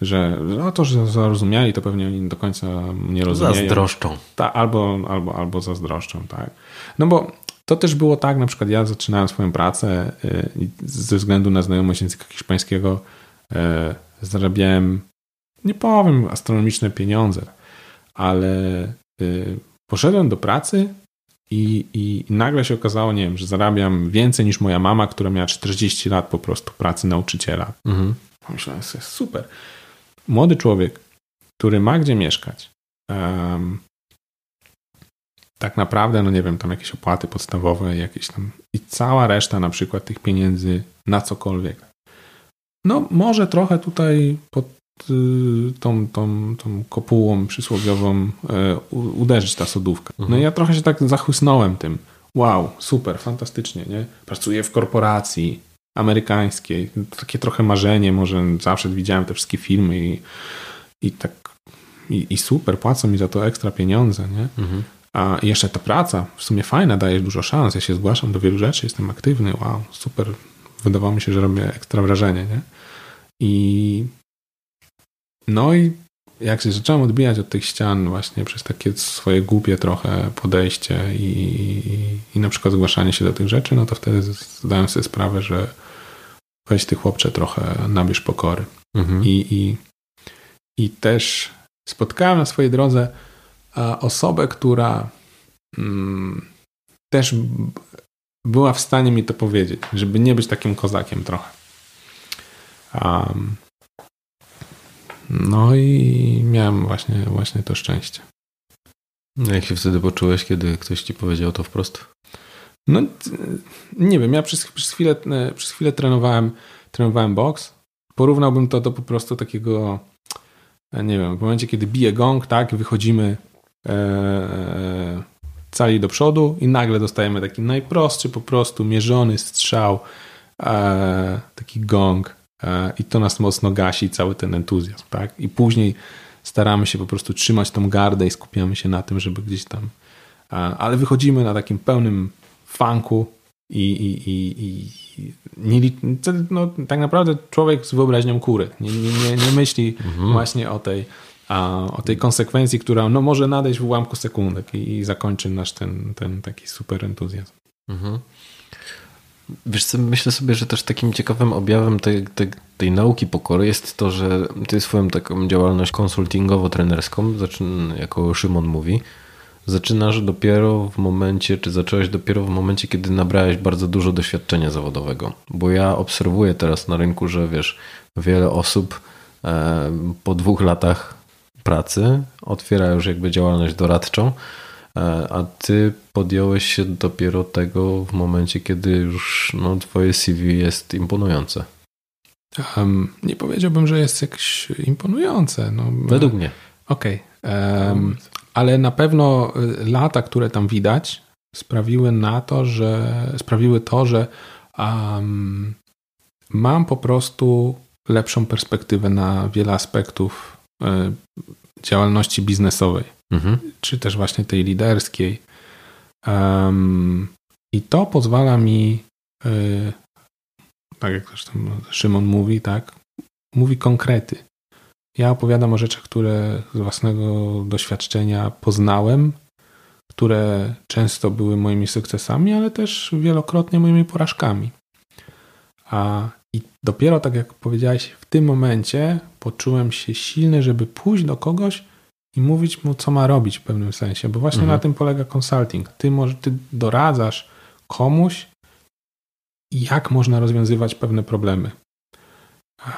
że no to, że zarozumiali, to pewnie oni do końca nie rozumieją. Zazdroszczą. Ta, albo, albo, albo zazdroszczą, tak. No bo to też było tak, na przykład ja zaczynałem swoją pracę y, i ze względu na znajomość języka hiszpańskiego y, zarabiałem, nie powiem, astronomiczne pieniądze, ale y, poszedłem do pracy i, i, nagle się okazało, nie wiem, że zarabiam więcej niż moja mama, która miała 40 lat po prostu pracy nauczyciela. Mhm. Myślałem, że jest super młody człowiek, który ma gdzie mieszkać, um, tak naprawdę, no nie wiem, tam jakieś opłaty podstawowe, jakieś tam i cała reszta na przykład tych pieniędzy na cokolwiek. No może trochę tutaj pod y, tą, tą, tą kopułą przysłowiową y, uderzyć ta sodówka. No mhm. ja trochę się tak zachłysnąłem tym. Wow, super, fantastycznie, nie? Pracuję w korporacji, amerykańskiej. Takie trochę marzenie, może zawsze widziałem te wszystkie filmy i, i tak i, i super, płacą mi za to ekstra pieniądze, nie? Mhm. A jeszcze ta praca w sumie fajna, daje dużo szans. Ja się zgłaszam do wielu rzeczy, jestem aktywny, wow, super. Wydawało mi się, że robię ekstra wrażenie, nie? I no i jak się zacząłem odbijać od tych ścian właśnie przez takie swoje głupie trochę podejście i, i, i na przykład zgłaszanie się do tych rzeczy, no to wtedy zdałem sobie sprawę, że weź ty chłopcze trochę nabierz pokory. Mhm. I, i, I też spotkałem na swojej drodze osobę, która mm, też była w stanie mi to powiedzieć, żeby nie być takim kozakiem trochę. Um, no i miałem właśnie, właśnie to szczęście. Jak się wtedy poczułeś, kiedy ktoś ci powiedział to wprost? No nie wiem, ja przez, przez, chwilę, e, przez chwilę trenowałem, trenowałem boks. Porównałbym to do po prostu takiego, e, nie wiem, w momencie, kiedy bije gong, tak, wychodzimy e, e, cali do przodu i nagle dostajemy taki najprostszy, po prostu mierzony strzał, e, taki gong e, i to nas mocno gasi cały ten entuzjazm, tak? I później staramy się po prostu trzymać tą gardę i skupiamy się na tym, żeby gdzieś tam ale wychodzimy na takim pełnym funku i, i, i, i nie, no, tak naprawdę człowiek z wyobraźnią kury. Nie, nie, nie, nie myśli mhm. właśnie o tej, a, o tej konsekwencji, która no, może nadejść w ułamku sekundek i, i zakończy nasz ten, ten taki super entuzjazm. Mhm. Wiesz co, myślę sobie, że też takim ciekawym objawem tej, tej, tej nauki pokory jest to, że ty swoją taką działalność konsultingowo-trenerską, jako Szymon mówi, zaczynasz dopiero w momencie, czy zacząłeś dopiero w momencie, kiedy nabrałeś bardzo dużo doświadczenia zawodowego. Bo ja obserwuję teraz na rynku, że wiesz, wiele osób e, po dwóch latach pracy otwiera już jakby działalność doradczą, e, a ty podjąłeś się dopiero tego w momencie, kiedy już no, twoje CV jest imponujące. Um, nie powiedziałbym, że jest jakieś imponujące. No, Według mnie. Okej. Okay. Um, ale na pewno y, lata, które tam widać, sprawiły na to, że sprawiły to, że um, mam po prostu lepszą perspektywę na wiele aspektów y, działalności biznesowej, mhm. czy też właśnie tej liderskiej. Um, I to pozwala mi y, tak jak zresztą Szymon mówi, tak, mówi konkrety. Ja opowiadam o rzeczach, które z własnego doświadczenia poznałem, które często były moimi sukcesami, ale też wielokrotnie moimi porażkami. A i dopiero tak jak powiedziałeś, w tym momencie poczułem się silny, żeby pójść do kogoś i mówić mu, co ma robić w pewnym sensie, bo właśnie mhm. na tym polega consulting. Ty, może, ty doradzasz komuś, jak można rozwiązywać pewne problemy.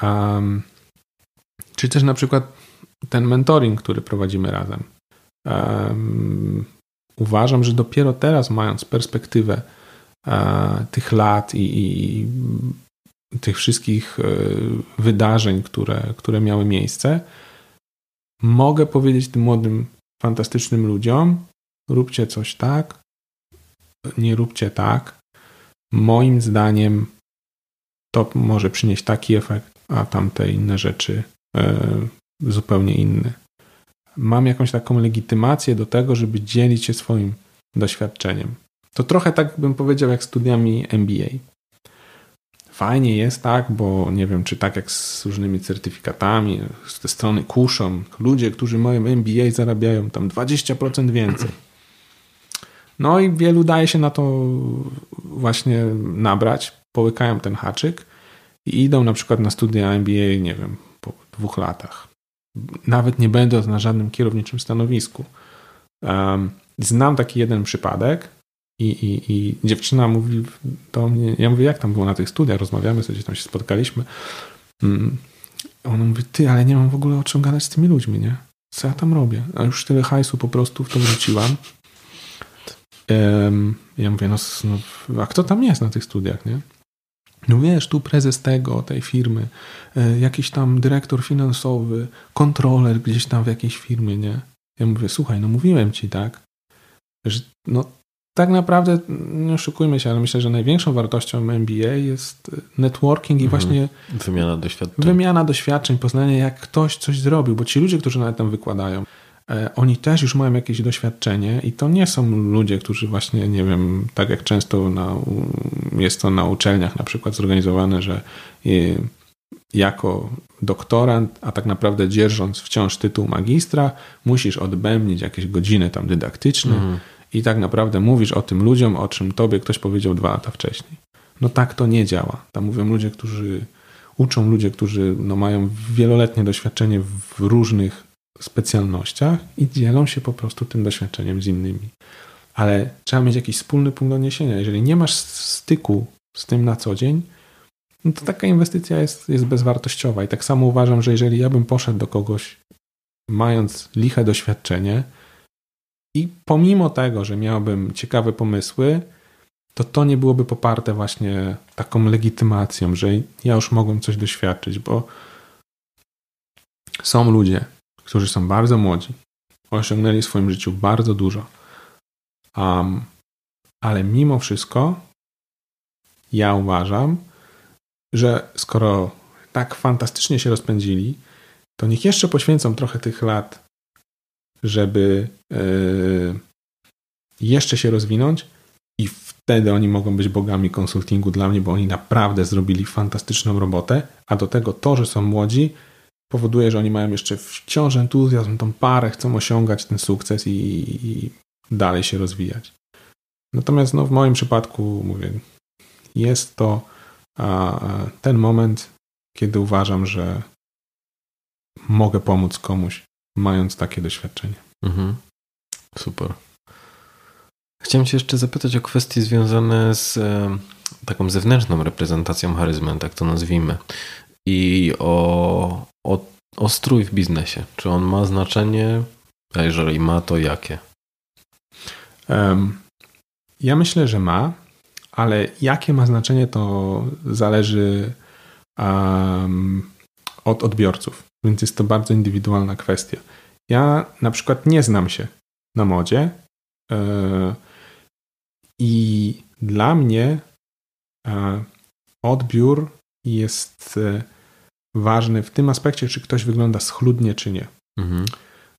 Um, czy też na przykład ten mentoring, który prowadzimy razem. Uważam, że dopiero teraz, mając perspektywę uh, tych lat i, i, tych wszystkich uh, wydarzeń, które, które miały miejsce, mogę powiedzieć tym młodym, fantastycznym ludziom: róbcie coś tak, nie róbcie tak. Moim zdaniem to może przynieść taki efekt, a tamte inne rzeczy e, zupełnie inny. Mam jakąś taką legitymację do tego, żeby dzielić się swoim doświadczeniem. To trochę tak bym powiedział, jak studiami MBA. Fajnie jest tak, bo nie wiem, czy tak jak z różnymi certyfikatami, z te strony kuszą, ludzie, którzy mają MBA zarabiają tam 20% więcej. No i wielu daje się na to właśnie nabrać, połykają ten haczyk i idą na przykład na studia MBA, nie wiem, dwóch latach. Nawet nie będąc na żadnym kierowniczym stanowisku. Znam taki jeden przypadek i, i, i dziewczyna mówi do mnie, ja mówię, jak tam było na tych studiach, rozmawiamy sobie, tam się spotkaliśmy. Um, ona mówi, ty, ale nie mam w ogóle o czym gadać z tymi ludźmi, nie? Co ja tam robię? A już tyle hajsu po prostu w to wrzuciłam. Um, ja mówię, no, no, a kto tam jest na tych studiach, nie? No wiesz, tu prezes tego, tej firmy, e, jakiś tam dyrektor finansowy, kontroler gdzieś tam w jakiejś firmie, nie? Ja mówię, słuchaj, no mówiłem ci, tak, że no tak naprawdę, nie oszukujmy się, ale myślę, że największą wartością MBA jest networking i mhm. właśnie wymiana doświadczeń. Wymiana doświadczeń, poznanie jak ktoś coś zrobił, bo ci ludzie, którzy nawet tam wykładają, E, oni też już mają jakieś doświadczenie i to nie są ludzie, którzy właśnie, nie wiem, tak jak często na, jest to na uczelniach na przykład zorganizowane, że jako doktorant, a tak naprawdę dzierżąc wciąż tytuł magistra, musisz odbębnić jakieś godziny tam dydaktyczne mhm. i tak naprawdę mówisz o tym ludziom, o czym tobie ktoś powiedział dwa lata wcześniej. No tak to nie działa. Tam mówią ludzie, którzy uczą ludzie, którzy no, mają wieloletnie doświadczenie w różnych specjalnościach i dzielą się po prostu tym doświadczeniem z innymi. Ale trzeba mieć jakiś wspólny punkt odniesienia. Jeżeli nie masz styku z tym na co dzień, no to taka inwestycja jest, jest bezwartościowa. I tak samo uważam, że jeżeli ja bym poszedł do kogoś, mając liche doświadczenie, i pomimo tego, że miałbym ciekawe pomysły, to to nie byłoby poparte właśnie taką legitymacją, że ja już mogłem coś doświadczyć, bo są ludzie, którzy są bardzo młodzi, osiągnęli w swoim życiu bardzo dużo. Um, ale mimo wszystko ja uważam, że skoro tak fantastycznie się rozpędzili, to niech jeszcze poświęcą trochę tych lat, żeby yy, jeszcze się rozwinąć i wtedy oni mogą być bogami konsultingu dla mnie, bo oni naprawdę zrobili fantastyczną robotę, a do tego to, że są młodzi, powoduje, że oni mają jeszcze wciąż entuzjazm, tą parę, chcą osiągać ten sukces i, i dalej się rozwijać. Natomiast no, w moim przypadku, mówię, jest to a, ten moment, kiedy uważam, że mogę pomóc komuś, mając takie doświadczenie. Mhm. Super. Chciałem Cię jeszcze zapytać o kwestie związane z e, taką zewnętrzną reprezentacją charyzmy, tak to nazwijmy i o, o, o strój w biznesie. Czy on ma znaczenie? A jeżeli ma, to jakie? Ja myślę, że ma, ale jakie ma znaczenie, to zależy um, od odbiorców, więc jest to bardzo indywidualna kwestia. Ja na przykład nie znam się na modzie yy, i dla mnie yy, odbiór jest e, ważny w tym aspekcie, czy ktoś wygląda schludnie, czy nie. Mhm.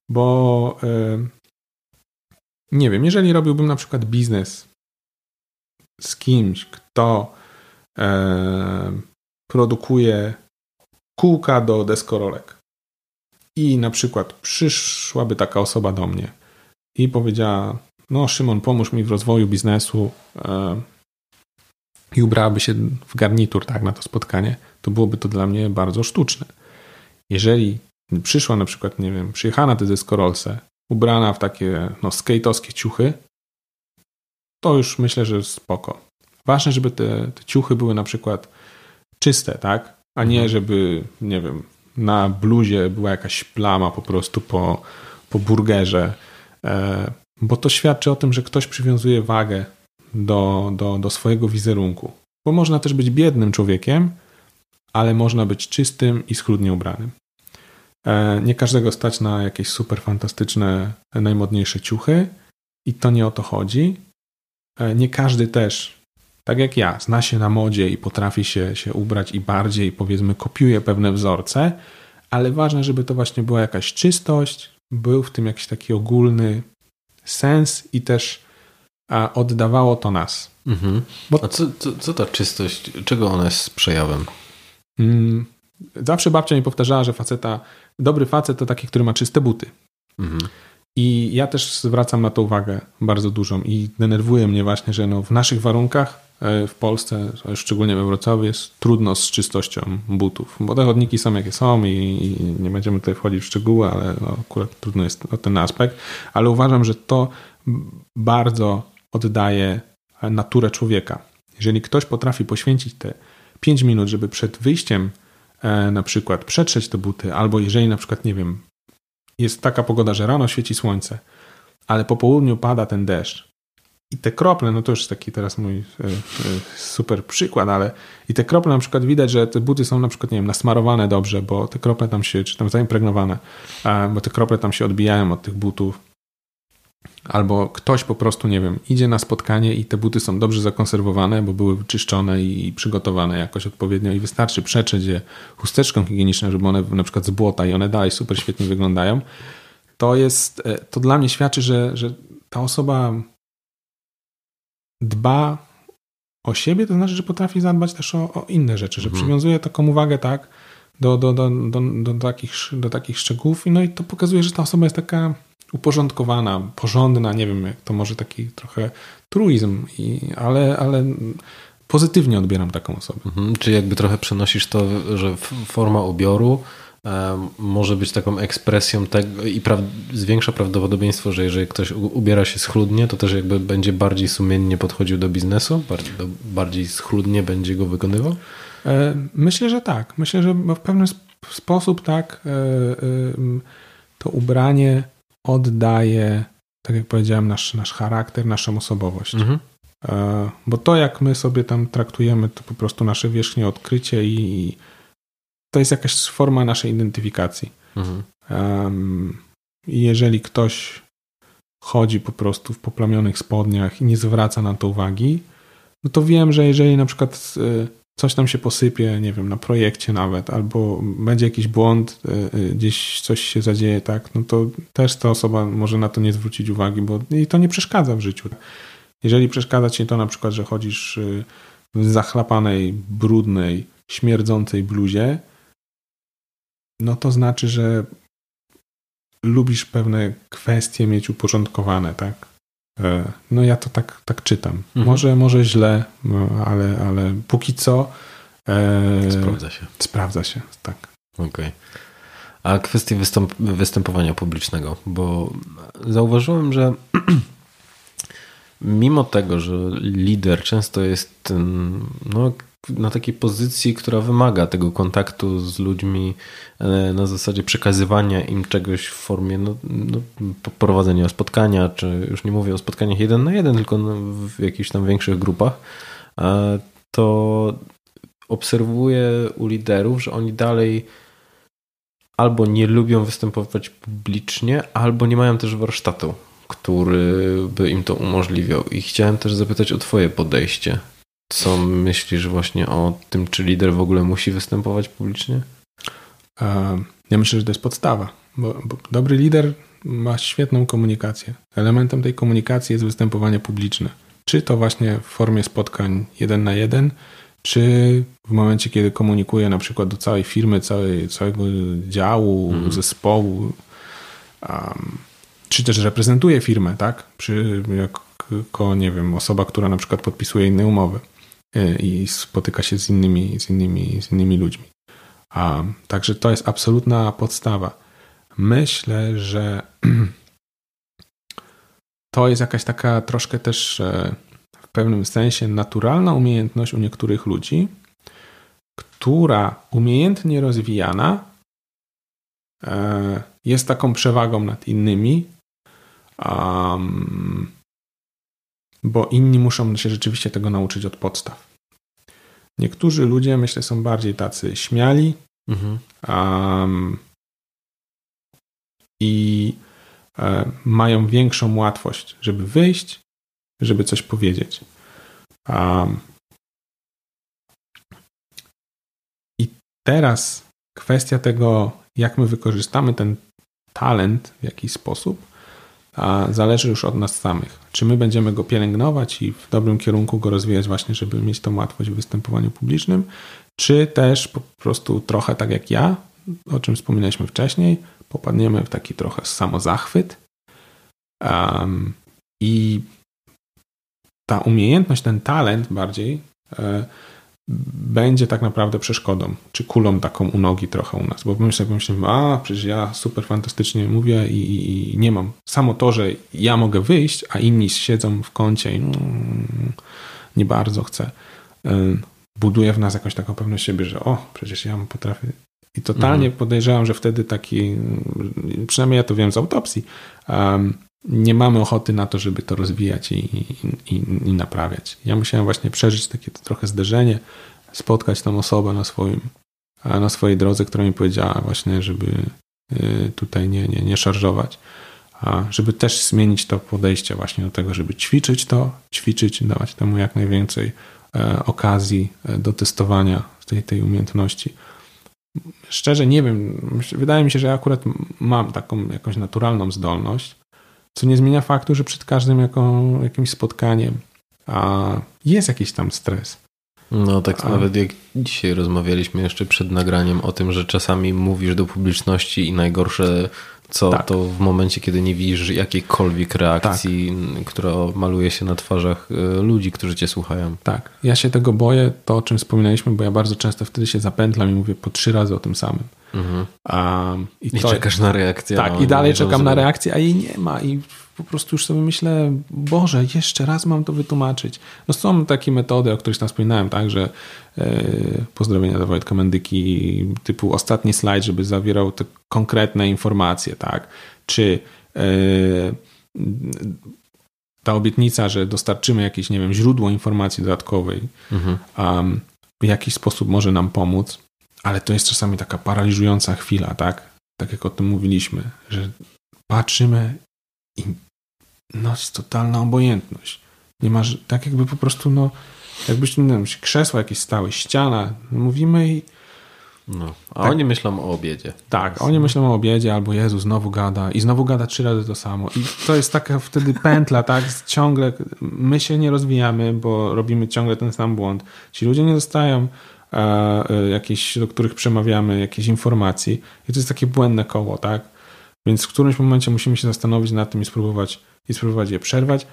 Bo e, nie wiem, jeżeli robiłbym na przykład biznes z kimś, kto e, produkuje kółka do deskorolek. I na przykład przyszłaby taka osoba do mnie i powiedziała: No, Szymon, pomóż mi w rozwoju biznesu. E, I ubrałaby się w garnitur tak, na to spotkanie, to byłoby to dla mnie bardzo sztuczne. Jeżeli przyszła na przykład, nie wiem, przyjechała na te deskorolce, ubrana w takie no, skate'owskie ciuchy, to już myślę, że spoko. Ważne, żeby te, te ciuchy były na przykład czyste, tak? A nie, mhm. żeby, nie wiem, na bluzie była jakaś plama po prostu po, po burgerze, e, bo to świadczy o tym, że ktoś przywiązuje wagę do, do, do swojego wizerunku. Bo można też być biednym człowiekiem, ale można być czystym i schludnie ubranym. E, nie każdego stać na jakieś super fantastyczne, najmodniejsze ciuchy i to nie o to chodzi. E, nie każdy też, tak jak ja, zna się na modzie i potrafi się, się ubrać i bardziej, powiedzmy, kopiuje pewne wzorce, ale ważne, żeby to właśnie była jakaś czystość, był w tym jakiś taki ogólny sens i też a, oddawało to nas. Mhm. Bo... A co, co, co ta czystość, czego ona jest przejawem? Mm, zawsze babcia mi powtarzała, że faceta, dobry facet to taki, który ma czyste buty. Mhm. I ja też zwracam na to uwagę bardzo dużą i denerwuje mnie właśnie, że no w naszych warunkach e, w Polsce, szczególnie we Wrocławiu, jest trudno z czystością butów, bo te chodniki są jakie są i, i nie będziemy tutaj wchodzić w szczegóły, ale no akurat trudno jest o ten aspekt, ale uważam, że to bardzo oddaje naturę człowieka. Jeżeli ktoś potrafi poświęcić te 5 minut, żeby przed wyjściem e, na przykład przetrzeć te buty, albo jeżeli na przykład, nie wiem, jest taka pogoda, że rano świeci słońce, ale po południu pada ten deszcz. I te krople, no to już taki teraz mój e, e, super przykład, ale i te krople na przykład widać, że te buty są na przykład, nie wiem, nasmarowane dobrze, bo te krople tam się, czy tam zaimpregnowane, bo te krople tam się odbijają od tych butów Albo ktoś po prostu, nie wiem, idzie na spotkanie i te buty są dobrze zakonserwowane, bo były wyczyszczone i przygotowane jakoś odpowiednio i wystarczy przetrzeć je chusteczką higieniczną, żeby one na przykład z błota i one dalej super świetnie wyglądają. To jest, e, to dla mnie świadczy, że, że ta osoba dba o siebie, to znaczy, że potrafi zadbać też o, o inne rzeczy, że mhm. przywiązuje taką uwagę, tak, do, do, do, do, do, takich, do takich szczegółów, no i to pokazuje, że ta osoba jest taka uporządkowana, porządna, nie wiem, jak to może taki trochę truizm, i, ale, ale pozytywnie odbieram taką osobę. Mhm, czy jakby trochę przenosisz to, że forma ubioru e, może być taką ekspresją tego i pra zwiększa prawdopodobieństwo, że jeżeli ktoś ubiera się schludnie, to też jakby będzie bardziej sumiennie podchodził do biznesu, bardziej, bardziej schludnie będzie go wykonywał? E, myślę, że tak. Myślę, że w pewien sposób tak e, to ubranie oddaje, tak jak powiedziałem, nasz, nasz charakter, naszą osobowość. Mhm. E, bo to, jak my sobie tam traktujemy, to po prostu nasze wierzchnie odkrycie i to jest jakaś forma naszej identyfikacji. Mhm. jeżeli ktoś chodzi po prostu w poplamionych spodniach i nie zwraca na to uwagi, no to wiem, że jeżeli na przykład e, coś tam się posypie, nie wiem, na projekcie nawet, albo będzie jakiś błąd, e, e, gdzieś coś się zadzieje, tak, no to też ta osoba może na to nie zwrócić uwagi, bo jej to nie przeszkadza w życiu. Jeżeli przeszkadza ci to na przykład, że chodzisz e, w zachlapanej, brudnej, śmierdzącej bluzie, no to znaczy, że lubisz pewne kwestie mieć uporządkowane, tak? E, no ja to tak, tak czytam. Mhm. Może, może źle, no, ale, ale póki co e, sprawdza się. Sprawdza się, tak. Okej. Okay. A kwestie występ występowania publicznego, bo zauważyłem, że mimo tego, że lider często jest no, na takiej pozycji, która wymaga tego kontaktu z ludźmi e, na zasadzie przekazywania im czegoś w formie no, no, prowadzenia spotkania, czy już nie mówię o spotkaniach jeden na jeden, tylko w jakichś tam większych grupach, e, to obserwuję u liderów, że oni dalej albo nie lubią występować publicznie, albo nie mają też warsztatu, który by im to umożliwiał. I chciałem też zapytać o Twoje podejście co myślisz właśnie o tym, czy lider w ogóle musi występować publicznie? Ja myślę, że to jest podstawa, bo, bo dobry lider ma świetną komunikację. Elementem tej komunikacji jest występowanie publiczne. Czy to właśnie w formie spotkań jeden na jeden, czy w momencie, kiedy komunikuję na przykład do całej firmy, całej, całego działu, mhm. zespołu, um, czy też reprezentuję firmę, tak? Przy, jako, nie wiem, osoba, która na przykład podpisuje inne umowy i spotyka się z innymi, z innymi, z innymi ludźmi. Um, także to jest absolutna podstawa. Myślę, że to jest jakaś taka troszkę też e, w pewnym sensie naturalna umiejętność u niektórych ludzi, która umiejętnie rozwijana e, jest taką przewagą nad innymi, um, bo inni muszą się rzeczywiście tego nauczyć od podstaw. Niektórzy ludzie, myślę, są bardziej tacy śmiali mhm. um, i e, mają większą łatwość, żeby wyjść, żeby coś powiedzieć. Um, I teraz kwestia tego, jak my wykorzystamy ten talent w jakiś sposób, a zależy już od nas samych. Czy my będziemy go pielęgnować i w dobrym kierunku go rozwijać, właśnie, żeby mieć tą łatwość w występowaniu publicznym, czy też po prostu trochę tak jak ja, o czym wspominaliśmy wcześniej, popadniemy w taki trochę samozachwyt um, i ta umiejętność, ten talent bardziej e, będzie tak naprawdę przeszkodą, czy kulą taką u nogi trochę u nas, bo my sobie myślimy, a przecież ja super fantastycznie mówię i, i, nie mam. Samo to, że ja mogę wyjść, a inni siedzą w kącie i mm, nie bardzo chcę, buduje w nas jakąś taką pewność siebie, że o, przecież ja potrafię. I totalnie mhm. podejrzewam, że wtedy taki, przynajmniej ja to wiem z autopsji, um, nie mamy ochoty na to, żeby to rozwijać i, i, i, naprawiać. Ja musiałem właśnie przeżyć takie trochę zderzenie, spotkać tą osobę na swoim, na swojej drodze, która mi powiedziała właśnie, żeby y, tutaj nie, nie, nie szarżować, a żeby też zmienić to podejście właśnie do tego, żeby ćwiczyć to, ćwiczyć, dawać temu jak najwięcej e, okazji e, do testowania tej, tej umiejętności. Szczerze nie wiem, wydaje mi się, że ja akurat mam taką jakąś naturalną zdolność, co nie zmienia faktu, że przed każdym jako, jakimś spotkaniem a jest jakiś tam stres. No tak a... nawet jak dzisiaj rozmawialiśmy jeszcze przed nagraniem o tym, że czasami mówisz do publiczności i najgorsze co tak. to w momencie, kiedy nie widzisz jakiejkolwiek reakcji, tak. która maluje się na twarzach e, ludzi, którzy cię słuchają. Tak, ja się tego boję, to o czym wspominaliśmy, bo ja bardzo często wtedy się zapętlam i mówię po trzy razy o tym samym. Mhm. Um, I, I to, czekasz na reakcję. Tak, no, i dalej czekam na reakcję, a jej nie ma. I po prostu już sobie myślę, Boże, jeszcze raz mam to wytłumaczyć. No są takie metody, o których tam wspominałem, tak, że e, pozdrowienia do Wojtka Mendyki, typu ostatni slajd, żeby zawierał te konkretne informacje, tak, czy e, ta obietnica, że dostarczymy jakieś, nie wiem, źródło informacji dodatkowej, mhm. um, w jakiś sposób może nam pomóc, ale to jest czasami taka paraliżująca chwila, tak? Tak jak o tym mówiliśmy, że patrzymy i no jest totalna obojętność. Nie masz, tak jakby po prostu, no, jakbyś, nie wiem, krzesła jakieś stały, ściana, mówimy i no, a tak, oni myślą o obiedzie. Tak, oni myślą o obiedzie, albo Jezu, znowu gada i znowu gada trzy razy to samo. I to jest taka wtedy pętla, tak? Ciągle my się nie rozwijamy, bo robimy ciągle ten sam błąd. Ci ludzie nie dostają e, e jakieś, do których przemawiamy, jakieś informacji. I to jest takie błędne koło, tak? Więc w którymś momencie musimy się zastanowić nad tym i spróbować, i spróbować je przerwać.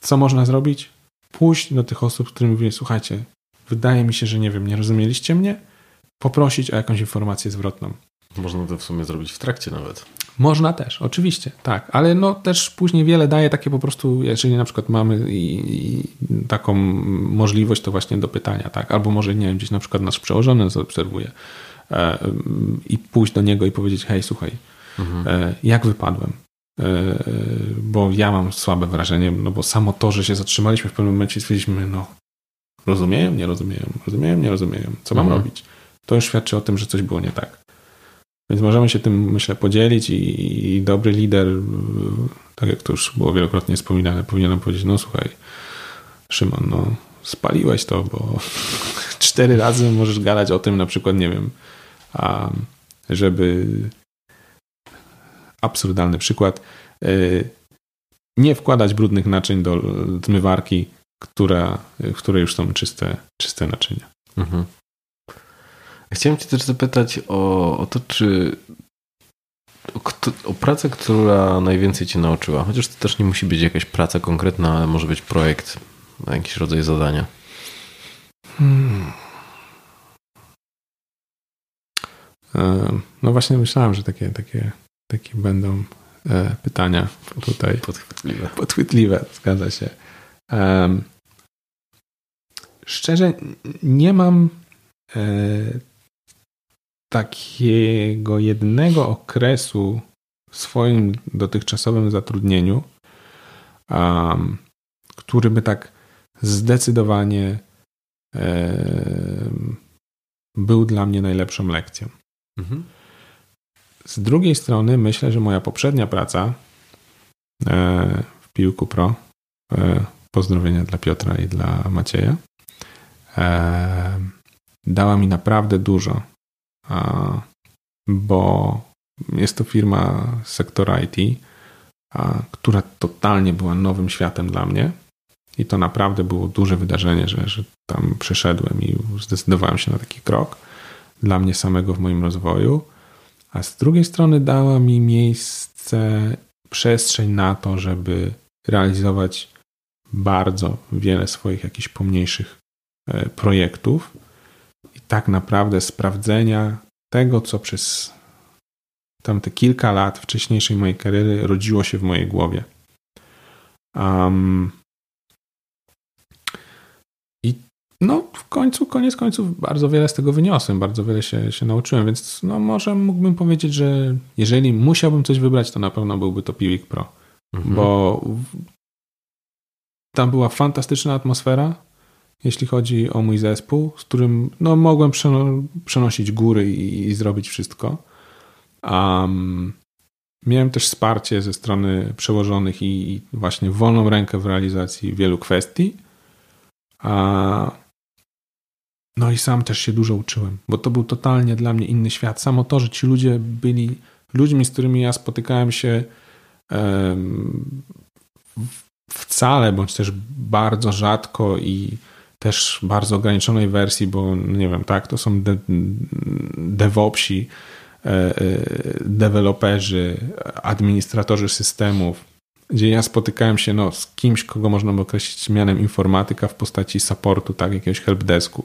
Co można zrobić? Pójść do tych osób, z którymi mówię, słuchajcie, wydaje mi się, że nie wiem, nie rozumieliście mnie, poprosić o jakąś informację zwrotną. Można to w sumie zrobić w trakcie nawet. Można też, oczywiście, tak, ale no też później wiele daje takie po prostu, jeżeli na przykład mamy i, i taką możliwość, to właśnie do pytania, tak, albo może, nie wiem, gdzieś na przykład nasz przełożony zaobserwuje e, i pójść do niego i powiedzieć, hej, słuchaj, mhm. e, jak wypadłem? E, bo ja mam słabe wrażenie, no bo samo to, że się zatrzymaliśmy w pewnym momencie i stwierdziliśmy, no rozumieją, nie rozumieją, rozumieją, nie rozumieją, co mam mhm. robić? To już świadczy o tym, że coś było nie tak. Więc możemy się tym, myślę, podzielić i, i dobry lider, tak jak to już było wielokrotnie wspominane, powinien nam powiedzieć, no słuchaj, Szymon, no spaliłeś to, bo cztery razy możesz gadać o tym na przykład, nie wiem, a, żeby absurdalny przykład, e, nie wkładać brudnych naczyń do zmywarki która, w której już są czyste, czyste naczynia. Mhm. Chciałem Cię też zapytać o, o to, czy o, o, pracę, która najwięcej Cię nauczyła. Chociaż to też nie musi być jakaś praca konkretna, ale może być projekt, jakiś rodzaj zadania. Hmm. No właśnie myślałem, że takie, takie, takie będą e, pytania tutaj. Podchwytliwe. Podchwytliwe, zgadza się. Szczerze, nie mam e, takiego jednego okresu w swoim dotychczasowym zatrudnieniu, który by tak zdecydowanie był dla mnie najlepszą lekcją. Mhm. Z drugiej strony myślę, że moja poprzednia praca e, w Piłku Pro, e, pozdrowienia dla Piotra i dla Macieja, e, dała mi naprawdę dużo, bo jest to firma z sektora IT, która totalnie była nowym światem dla mnie. I to naprawdę było duże wydarzenie, że, że tam przeszedłem i zdecydowałem się na taki krok dla mnie samego w moim rozwoju, a z drugiej strony dała mi miejsce, przestrzeń na to, żeby realizować bardzo wiele swoich jakichś pomniejszych e, projektów i tak naprawdę sprawdzenia tego, co przez tamte kilka lat wcześniejszej mojej kariery rodziło się w mojej głowie. Um, no, w końcu, koniec końców, bardzo wiele z tego wyniosłem, bardzo wiele się, się nauczyłem, więc no, może mógłbym powiedzieć, że jeżeli musiałbym coś wybrać, to na pewno byłby to Piwik Pro, mhm. bo tam była fantastyczna atmosfera, jeśli chodzi o mój zespół, z którym no, mogłem przenosić góry i, i zrobić wszystko. Um, miałem też wsparcie ze strony przełożonych i, i właśnie wolną rękę w realizacji wielu kwestii. A no i sam też się dużo uczyłem, bo to był totalnie dla mnie inny świat. Samo to, że ci ludzie byli ludźmi, z którymi ja spotykałem się wcale, bądź też bardzo rzadko i też bardzo ograniczonej wersji, bo nie wiem, tak, to są de DevOpsi, e, e, deweloperzy, administratorzy systemów, gdzie ja spotykałem się no, z kimś, kogo można by określić mianem informatyka w postaci supportu, tak, jakiegoś helpdesku.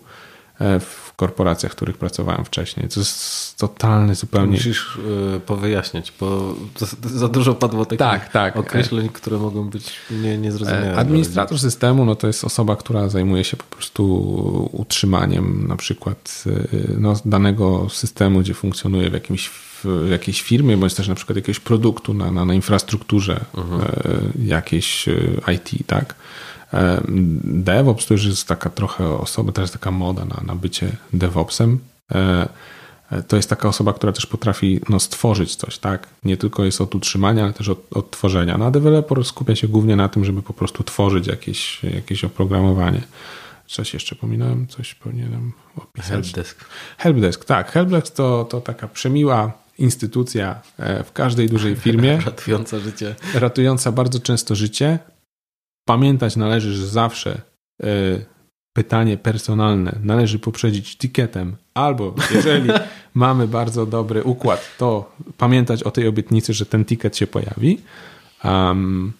E, w korporacjach, w których pracowałem wcześniej. To jest totalny zupełnie... Musisz e, powyjaśniać, bo za dużo padło takich tak, tak. określeń, które mogą być nie, niezrozumiałe. Administrator systemu no, to jest osoba, która zajmuje się po prostu utrzymaniem na przykład e, no, danego systemu, gdzie funkcjonuje w jakimś w jakiejś firmie, bądź też na przykład jakiegoś produktu na, na, na infrastrukturze mhm. jakiejś IT, tak? DevOps to już jest taka trochę osoba, teraz taka moda na, na bycie DevOpsem. E, e, to jest taka osoba, która też potrafi no, stworzyć coś, tak? Nie tylko jest od utrzymania, ale też od, od tworzenia. No a deweloper skupia się głównie na tym, żeby po prostu tworzyć jakieś, jakieś oprogramowanie. Coś jeszcze pominąłem? Coś powinienem opisać? Helpdesk. Helpdesk, tak. Helpdesk to, to taka przemiła instytucja e, w każdej dużej firmie. Ratująca życie. Ratująca bardzo często życie. Pamiętać należy, że zawsze y, pytanie personalne należy poprzedzić ticketem, albo jeżeli mamy bardzo dobry układ, to pamiętać o tej obietnicy, że ten ticket się pojawi. Um,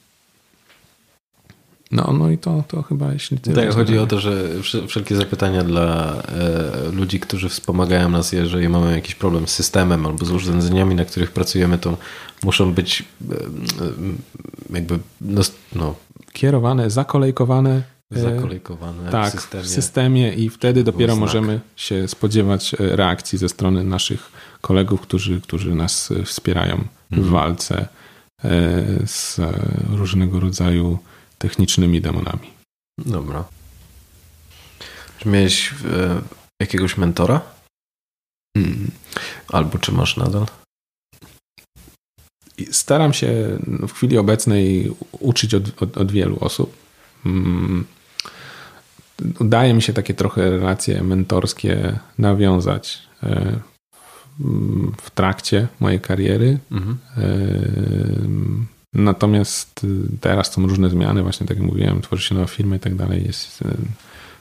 no, no i to, to chyba jeśli tyle. Tak, chodzi o to, że wszelkie zapytania dla e, ludzi, którzy wspomagają nas, jeżeli mamy jakiś problem z systemem albo z urządzeniami, na których pracujemy, to muszą być e, e jakby no, no, kierowane, zakolejkowane. E, zakolejkowane tak, w systemie. w systemie i wtedy dopiero możemy się spodziewać e, reakcji ze strony naszych kolegów, którzy, którzy nas e, wspierają w mhm. walce z różnego rodzaju technicznymi demonami. Dobra. Czy miałeś jakiegoś mentora? Hmm. Albo czy masz nadal? Staram się w chwili obecnej uczyć od, od, od wielu osób. Hmm. Udaje mi się takie trochę relacje mentorskie nawiązać e, w trakcie mojej kariery. Mhm. Natomiast teraz są różne zmiany, właśnie tak jak mówiłem, tworzy się nowa firma i tak dalej. Jest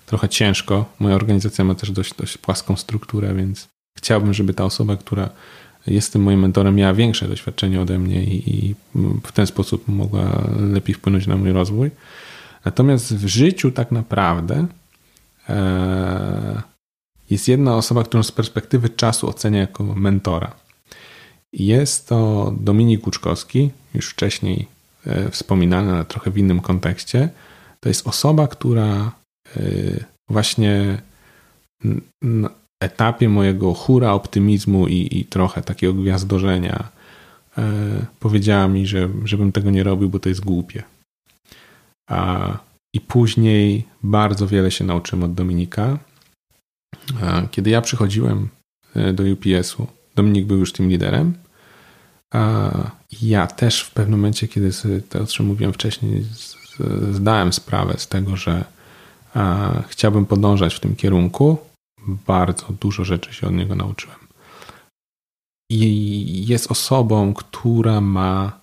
trochę ciężko. Moja organizacja ma też dość, dość płaską strukturę, więc chciałbym, żeby ta osoba, która jest tym moim mentorem, miała większe doświadczenie ode mnie i, i w ten sposób mogła lepiej wpłynąć na mój rozwój. Natomiast w życiu tak naprawdę e, jest jedna osoba, którą z perspektywy czasu ocenia jako mentora. Jest to Dominik Łuczkowski, już wcześniej e, wspominany, ale trochę w innym kontekście. To jest osoba, która e, właśnie na etapie mojego hura optymizmu i, i trochę takiego gwiazdorzenia e, powiedziała mi, że, żebym tego nie robił, bo to jest głupie. A, I później bardzo wiele się nauczyłem od Dominika. A, kiedy ja przychodziłem do UPS-u, Dominik był już tym liderem. A ja też w pewnym momencie, kiedy sobie to, o czym mówiłem wcześniej, zdałem sprawę z tego, że chciałbym podążać w tym kierunku. Bardzo dużo rzeczy się od niego nauczyłem. I jest osobą, która ma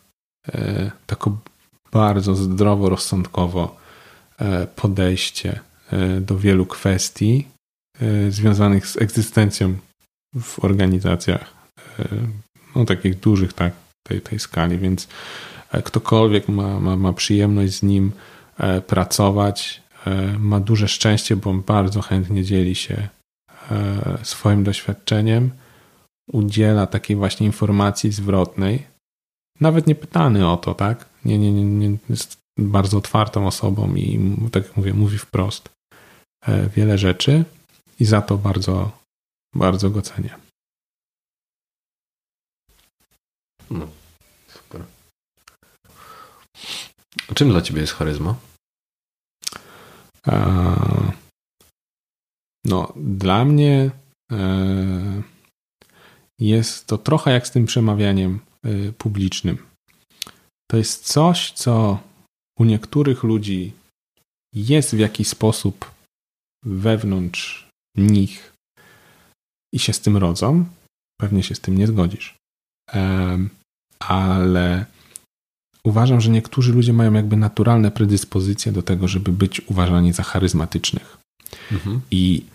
e, taką bardzo zdroworozsądkowo e, podejście e, do wielu kwestii związanych z egzystencją w organizacjach no, takich dużych, tak, tej, tej skali, więc ktokolwiek ma, ma, ma przyjemność z nim pracować, ma duże szczęście, bo bardzo chętnie dzieli się swoim doświadczeniem, udziela takiej właśnie informacji zwrotnej, nawet nie pytany o to, tak? Nie, nie, nie, nie jest bardzo otwartą osobą i, tak jak mówię, mówi wprost e, wiele rzeczy i za to bardzo, bardzo go cenię. No, super. Czym dla Ciebie jest charyzma? No, dla mnie e, jest to trochę jak z tym przemawianiem e, publicznym. To jest coś, co u niektórych ludzi jest w jakiś sposób wewnątrz nich i się z tym rodzą. Pewnie się z tym nie zgodzisz. Ale uważam, że niektórzy ludzie mają jakby naturalne predyspozycje do tego, żeby być uważani za charyzmatycznych. Mhm. I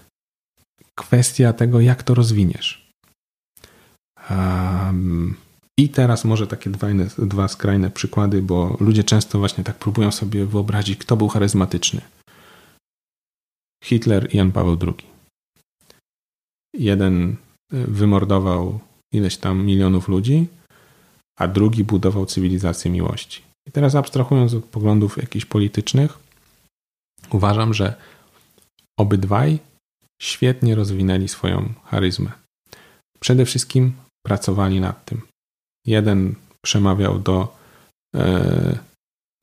kwestia tego, jak to rozwiniesz. Um, I teraz może takie dwa, skrajne przykłady, bo ludzie często właśnie tak próbują sobie wyobrazić, kto był charyzmatyczny. Hitler i Jan Paweł II. Jeden wymordował ileś tam milionów ludzi, a drugi budował cywilizację miłości. I teraz abstrahując od poglądów jakichś politycznych, uważam, że obydwaj świetnie rozwinęli swoją charyzmę. Przede wszystkim pracowali nad tym. Jeden przemawiał do e,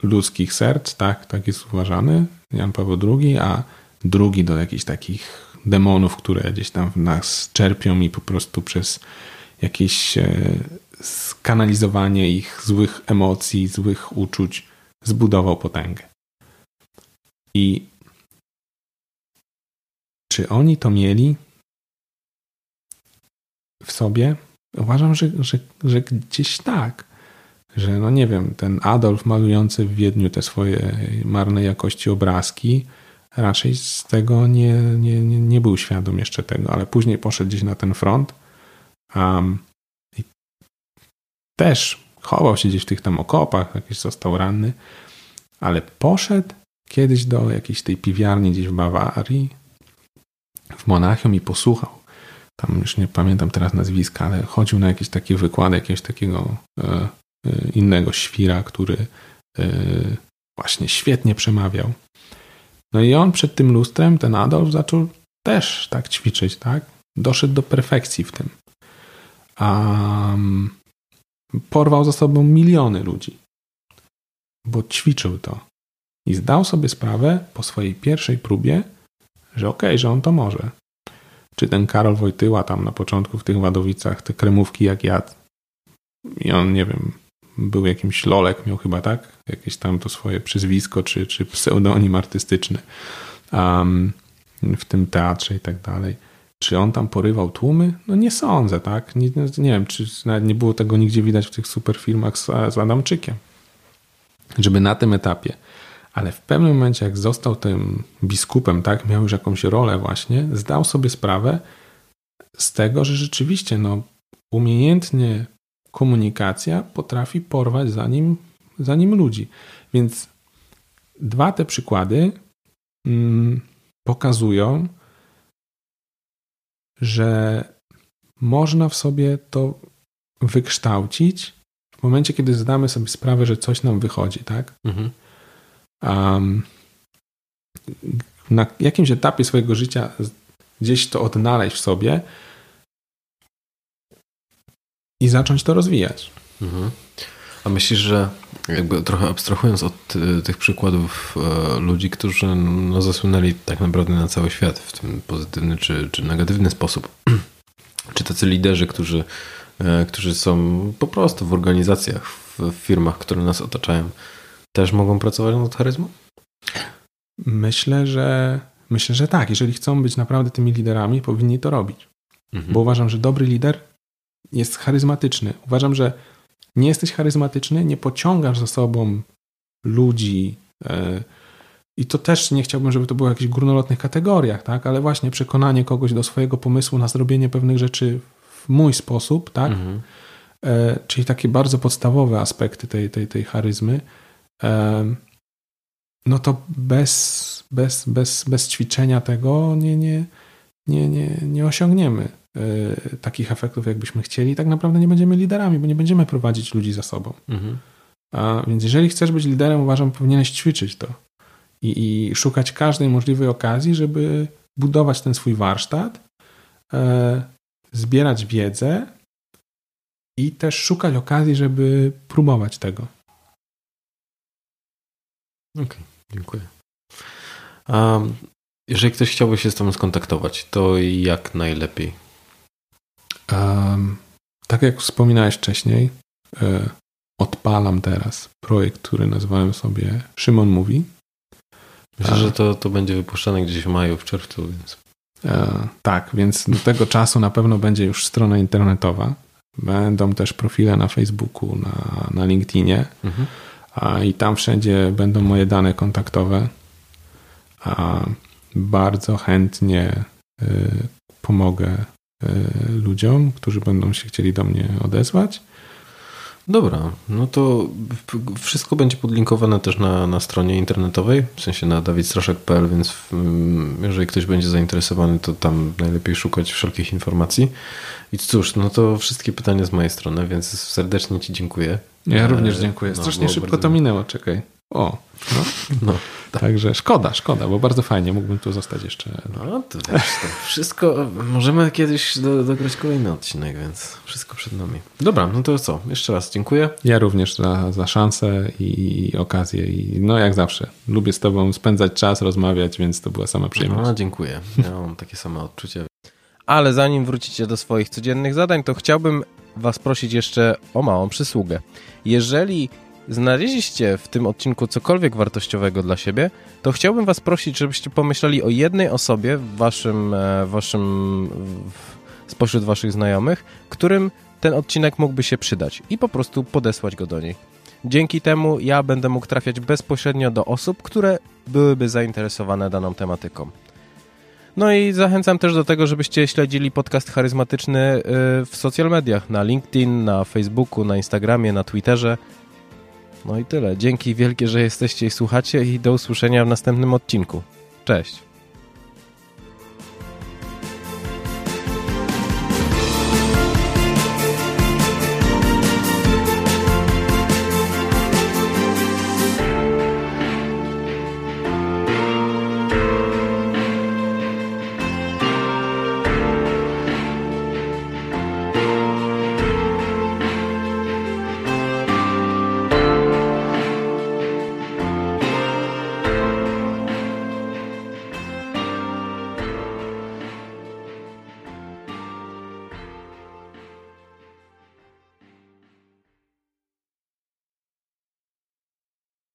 ludzkich serc, tak, tak jest uważany, Jan Paweł II, a drugi do jakichś takich demonów, które gdzieś tam w nas czerpią i po prostu przez jakieś e, skanalizowanie ich złych emocji, złych uczuć zbudował potęgę. I czy oni to mieli w sobie? Uważam, że, że, że gdzieś tak. Że, no nie wiem, ten Adolf malujący w Wiedniu te swoje marnej jakości obrazki, raczej z tego nie, nie, nie, nie był świadom jeszcze tego, ale później poszedł gdzieś na ten front. Um, I też chował się gdzieś w tych tam okopach, jakiś został ranny, ale poszedł kiedyś do jakiejś tej piwiarni gdzieś w Bawarii, w Monachium i posłuchał. Tam już nie pamiętam teraz nazwiska, ale chodził na jakieś takie wykłady jakiegoś takiego e, e, innego świra, który e, właśnie świetnie przemawiał. No i on przed tym lustrem, ten Adolf, zaczął też tak ćwiczyć, tak? Doszedł do perfekcji w tym. Um, porwał za sobą miliony ludzi, bo ćwiczył to. I zdał sobie sprawę po swojej pierwszej próbie, że okej, okay, że on to może. Czy ten Karol Wojtyła tam na początku w tych Wadowicach te kremówki jak jadł i on, nie wiem, był jakimś lolek, miał chyba tak, jakieś tam to swoje przyzwisko czy, czy pseudonim artystyczny um, w tym teatrze i tak dalej. Czy on tam porywał tłumy? No nie sądzę, tak? Nie, nie wiem, czy nawet nie było tego nigdzie widać w tych super filmach z, z Adamczykiem. żeby na tym etapie, ale w pewnym momencie, jak został tym biskupem, tak, miał już jakąś rolę właśnie, zdał sobie sprawę z tego, że rzeczywiście no, umiejętnie komunikacja potrafi porwać za nim, za nim ludzi. Więc dwa te przykłady mm, pokazują, że można w sobie to wykształcić w momencie, kiedy zdamy sobie sprawę, że coś nam wychodzi, tak? Mhm. Na jakimś etapie swojego życia gdzieś to odnaleźć w sobie i zacząć to rozwijać. Mhm. A myślisz, że jakby trochę abstrahując od y, tych przykładów e, ludzi, którzy no, zasłynęli tak naprawdę na cały świat w tym pozytywny czy, czy negatywny sposób, czy tacy liderzy, którzy, e, którzy są po prostu w organizacjach, w firmach, które nas otaczają, też mogą pracować nad charyzmą? Myślę, że myślę, że tak. Jeżeli chcą być naprawdę tymi liderami, powinni to robić. Mhm. Bo uważam, że dobry lider jest charyzmatyczny. Uważam, że nie jesteś charyzmatyczny, nie pociągasz za sobą ludzi. E, I to też nie chciałbym, żeby to było w jakichś górnolotnych kategoriach, tak? ale właśnie przekonanie kogoś do swojego pomysłu na zrobienie pewnych rzeczy w mój sposób, tak? Mhm. E, czyli takie bardzo podstawowe aspekty tej, tej, tej charyzmy. E, no to bez, bez, bez, bez ćwiczenia tego nie, nie, nie, nie, nie osiągniemy. Y, takich efektów, jakbyśmy chcieli, tak naprawdę nie będziemy liderami, bo nie będziemy prowadzić ludzi za sobą. Mhm. A więc jeżeli chcesz być liderem, uważam, powinieneś ćwiczyć to i, i szukać każdej możliwej okazji, żeby budować ten swój warsztat, e, zbierać wiedzę i też szukać okazji, żeby próbować tego. Okej, okay, dziękuję. Um, jeżeli ktoś chciałby się z Tobą skontaktować, to jak najlepiej? Um, tak jak wspominałeś wcześniej, e, odpalam teraz projekt, który nazwałem sobie Szymon Mówi. Myślę, A, że to, to będzie wypuszczane gdzieś w maju, w czerwcu. Więc... E, tak, więc do tego czasu na pewno będzie już strona internetowa. Będą też profile na Facebooku, na, na LinkedInie. Mhm. I tam wszędzie będą moje dane kontaktowe. A, bardzo chętnie y, pomogę E, ludziom, którzy będą się chcieli do mnie odezwać. Dobra, no to wszystko będzie podlinkowane też na, na stronie internetowej, w sensie na dawidstraszek.pl, więc jeżeli ktoś będzie zainteresowany, to tam najlepiej szukać wszelkich informacji. I cóż, no to wszystkie pytania z mojej strony, więc serdecznie Ci dziękuję. Ja również dziękuję. No, Strasznie szybko bardzo... to minęło, czekaj. O, no. no. Tak. Także szkoda, szkoda, bo bardzo fajnie, mógłbym tu zostać jeszcze. No to wiesz, to wszystko, możemy kiedyś do, dograć kolejny odcinek, więc wszystko przed nami. Dobra, no to co, jeszcze raz dziękuję. Ja również za, za szansę i okazję i no jak zawsze, lubię z tobą spędzać czas, rozmawiać, więc to była sama przyjemność. No dziękuję, ja mam takie same odczucie. Ale zanim wrócicie do swoich codziennych zadań, to chciałbym was prosić jeszcze o małą przysługę. Jeżeli znaleźliście w tym odcinku cokolwiek wartościowego dla siebie, to chciałbym Was prosić, żebyście pomyśleli o jednej osobie w waszym, e, waszym, spośród Waszych znajomych, którym ten odcinek mógłby się przydać i po prostu podesłać go do niej. Dzięki temu ja będę mógł trafiać bezpośrednio do osób, które byłyby zainteresowane daną tematyką. No i zachęcam też do tego, żebyście śledzili podcast charyzmatyczny e, w social mediach, na LinkedIn, na Facebooku, na Instagramie, na Twitterze. No i tyle. Dzięki wielkie, że jesteście i słuchacie i do usłyszenia w następnym odcinku. Cześć.